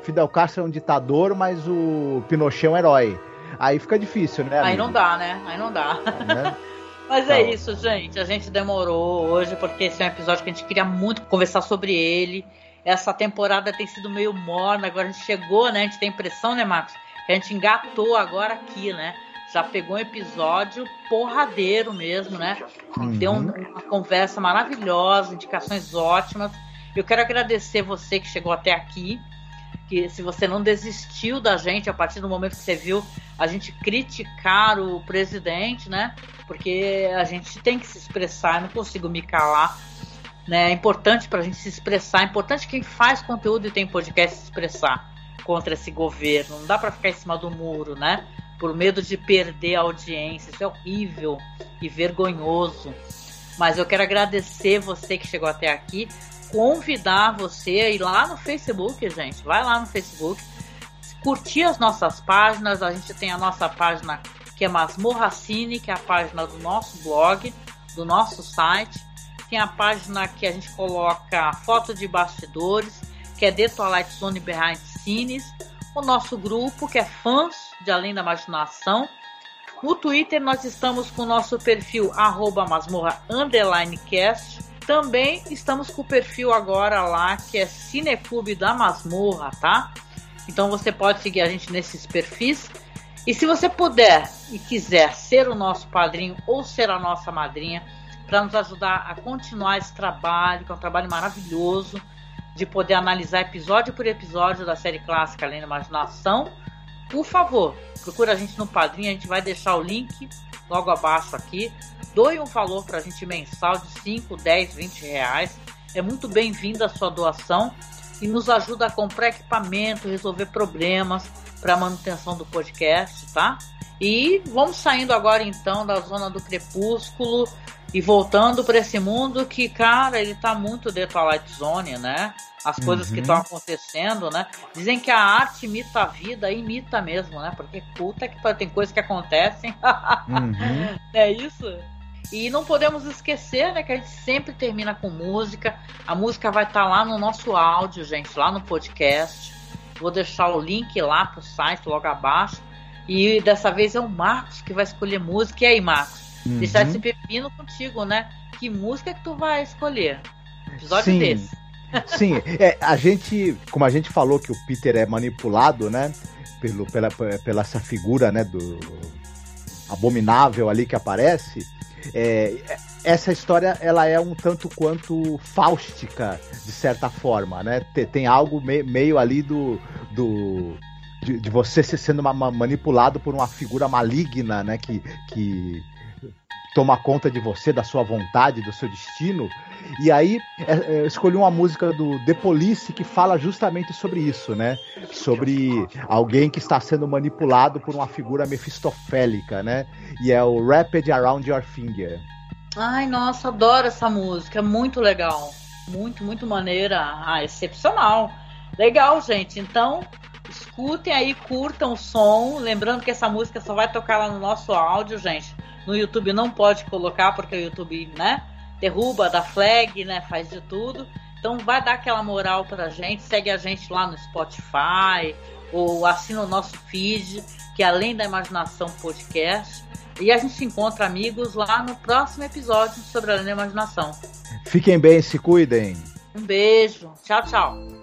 S4: Fidel Castro é um ditador, mas o Pinochet é um herói. Aí fica difícil, né?
S3: Amigo? Aí não dá, né? Aí não dá. Né? Mas é isso, gente. A gente demorou hoje porque esse é um episódio que a gente queria muito conversar sobre ele. Essa temporada tem sido meio morna, agora a gente chegou, né? A gente tem impressão, né, Marcos? Que a gente engatou agora aqui, né? já pegou um episódio porradeiro mesmo, né? Uhum. Deu uma conversa maravilhosa, indicações ótimas. Eu quero agradecer você que chegou até aqui, que se você não desistiu da gente a partir do momento que você viu a gente criticar o presidente, né? Porque a gente tem que se expressar, eu não consigo me calar. Né? É importante para a gente se expressar, é importante quem faz conteúdo e tem podcast se expressar contra esse governo. Não dá para ficar em cima do muro, né? Por medo de perder a audiência. Isso é horrível e vergonhoso. Mas eu quero agradecer você que chegou até aqui, convidar você a ir lá no Facebook, gente. Vai lá no Facebook, curtir as nossas páginas. A gente tem a nossa página que é Masmorra Cine, que é a página do nosso blog, do nosso site. Tem a página que a gente coloca foto de bastidores, que é The Twilight Zone Behind Cines. O nosso grupo, que é Fãs de Além da Imaginação. No Twitter nós estamos com o nosso perfil arroba masmorra. Também estamos com o perfil agora lá que é Cineclube da Masmorra, tá? Então você pode seguir a gente nesses perfis. E se você puder e quiser ser o nosso padrinho ou ser a nossa madrinha, para nos ajudar a continuar esse trabalho, que é um trabalho maravilhoso, de poder analisar episódio por episódio da série clássica Além da Imaginação, por favor, procura a gente no Padrinho, a gente vai deixar o link logo abaixo aqui. Doe um valor para a gente mensal de 5, 10, 20 reais. É muito bem-vinda a sua doação e nos ajuda a comprar equipamento, resolver problemas para a manutenção do podcast, tá? E vamos saindo agora então da zona do crepúsculo e voltando para esse mundo que, cara, ele tá muito The Twilight Zone, né? As coisas uhum. que estão acontecendo, né? Dizem que a arte imita a vida, imita mesmo, né? Porque puta que tem coisas que acontecem. uhum. É isso? E não podemos esquecer, né, que a gente sempre termina com música. A música vai estar tá lá no nosso áudio, gente, lá no podcast. Vou deixar o link lá pro site logo abaixo. E dessa vez é o Marcos que vai escolher música. E aí, Marcos? Uhum. Deixar esse pepino contigo, né? Que música que tu vai escolher? Episódio Sim. desse.
S4: Sim, é, a gente, como a gente falou que o Peter é manipulado, né? Pelo, pela, pela essa figura, né? Do abominável ali que aparece. É, essa história ela é um tanto quanto fáustica de certa forma, né? Tem, tem algo me, meio ali do, do de, de, você sendo manipulado por uma figura maligna, né? Que, que toma conta de você, da sua vontade, do seu destino. E aí é, é, eu escolhi uma música do The Police que fala justamente sobre isso, né? Sobre alguém que está sendo manipulado por uma figura mefistofélica, né? E é o Rapid Around Your Finger.
S3: Ai, nossa, adoro essa música, é muito legal. Muito, muito maneira. Ah, excepcional. Legal, gente. Então, escutem aí, curtam o som. Lembrando que essa música só vai tocar lá no nosso áudio, gente. No YouTube não pode colocar porque o YouTube, né, derruba, dá flag, né, faz de tudo. Então vai dar aquela moral pra gente, segue a gente lá no Spotify ou assina o nosso feed, que é Além da Imaginação Podcast. E a gente se encontra, amigos, lá no próximo episódio sobre Além da Imaginação.
S4: Fiquem bem, se cuidem.
S3: Um beijo. Tchau, tchau.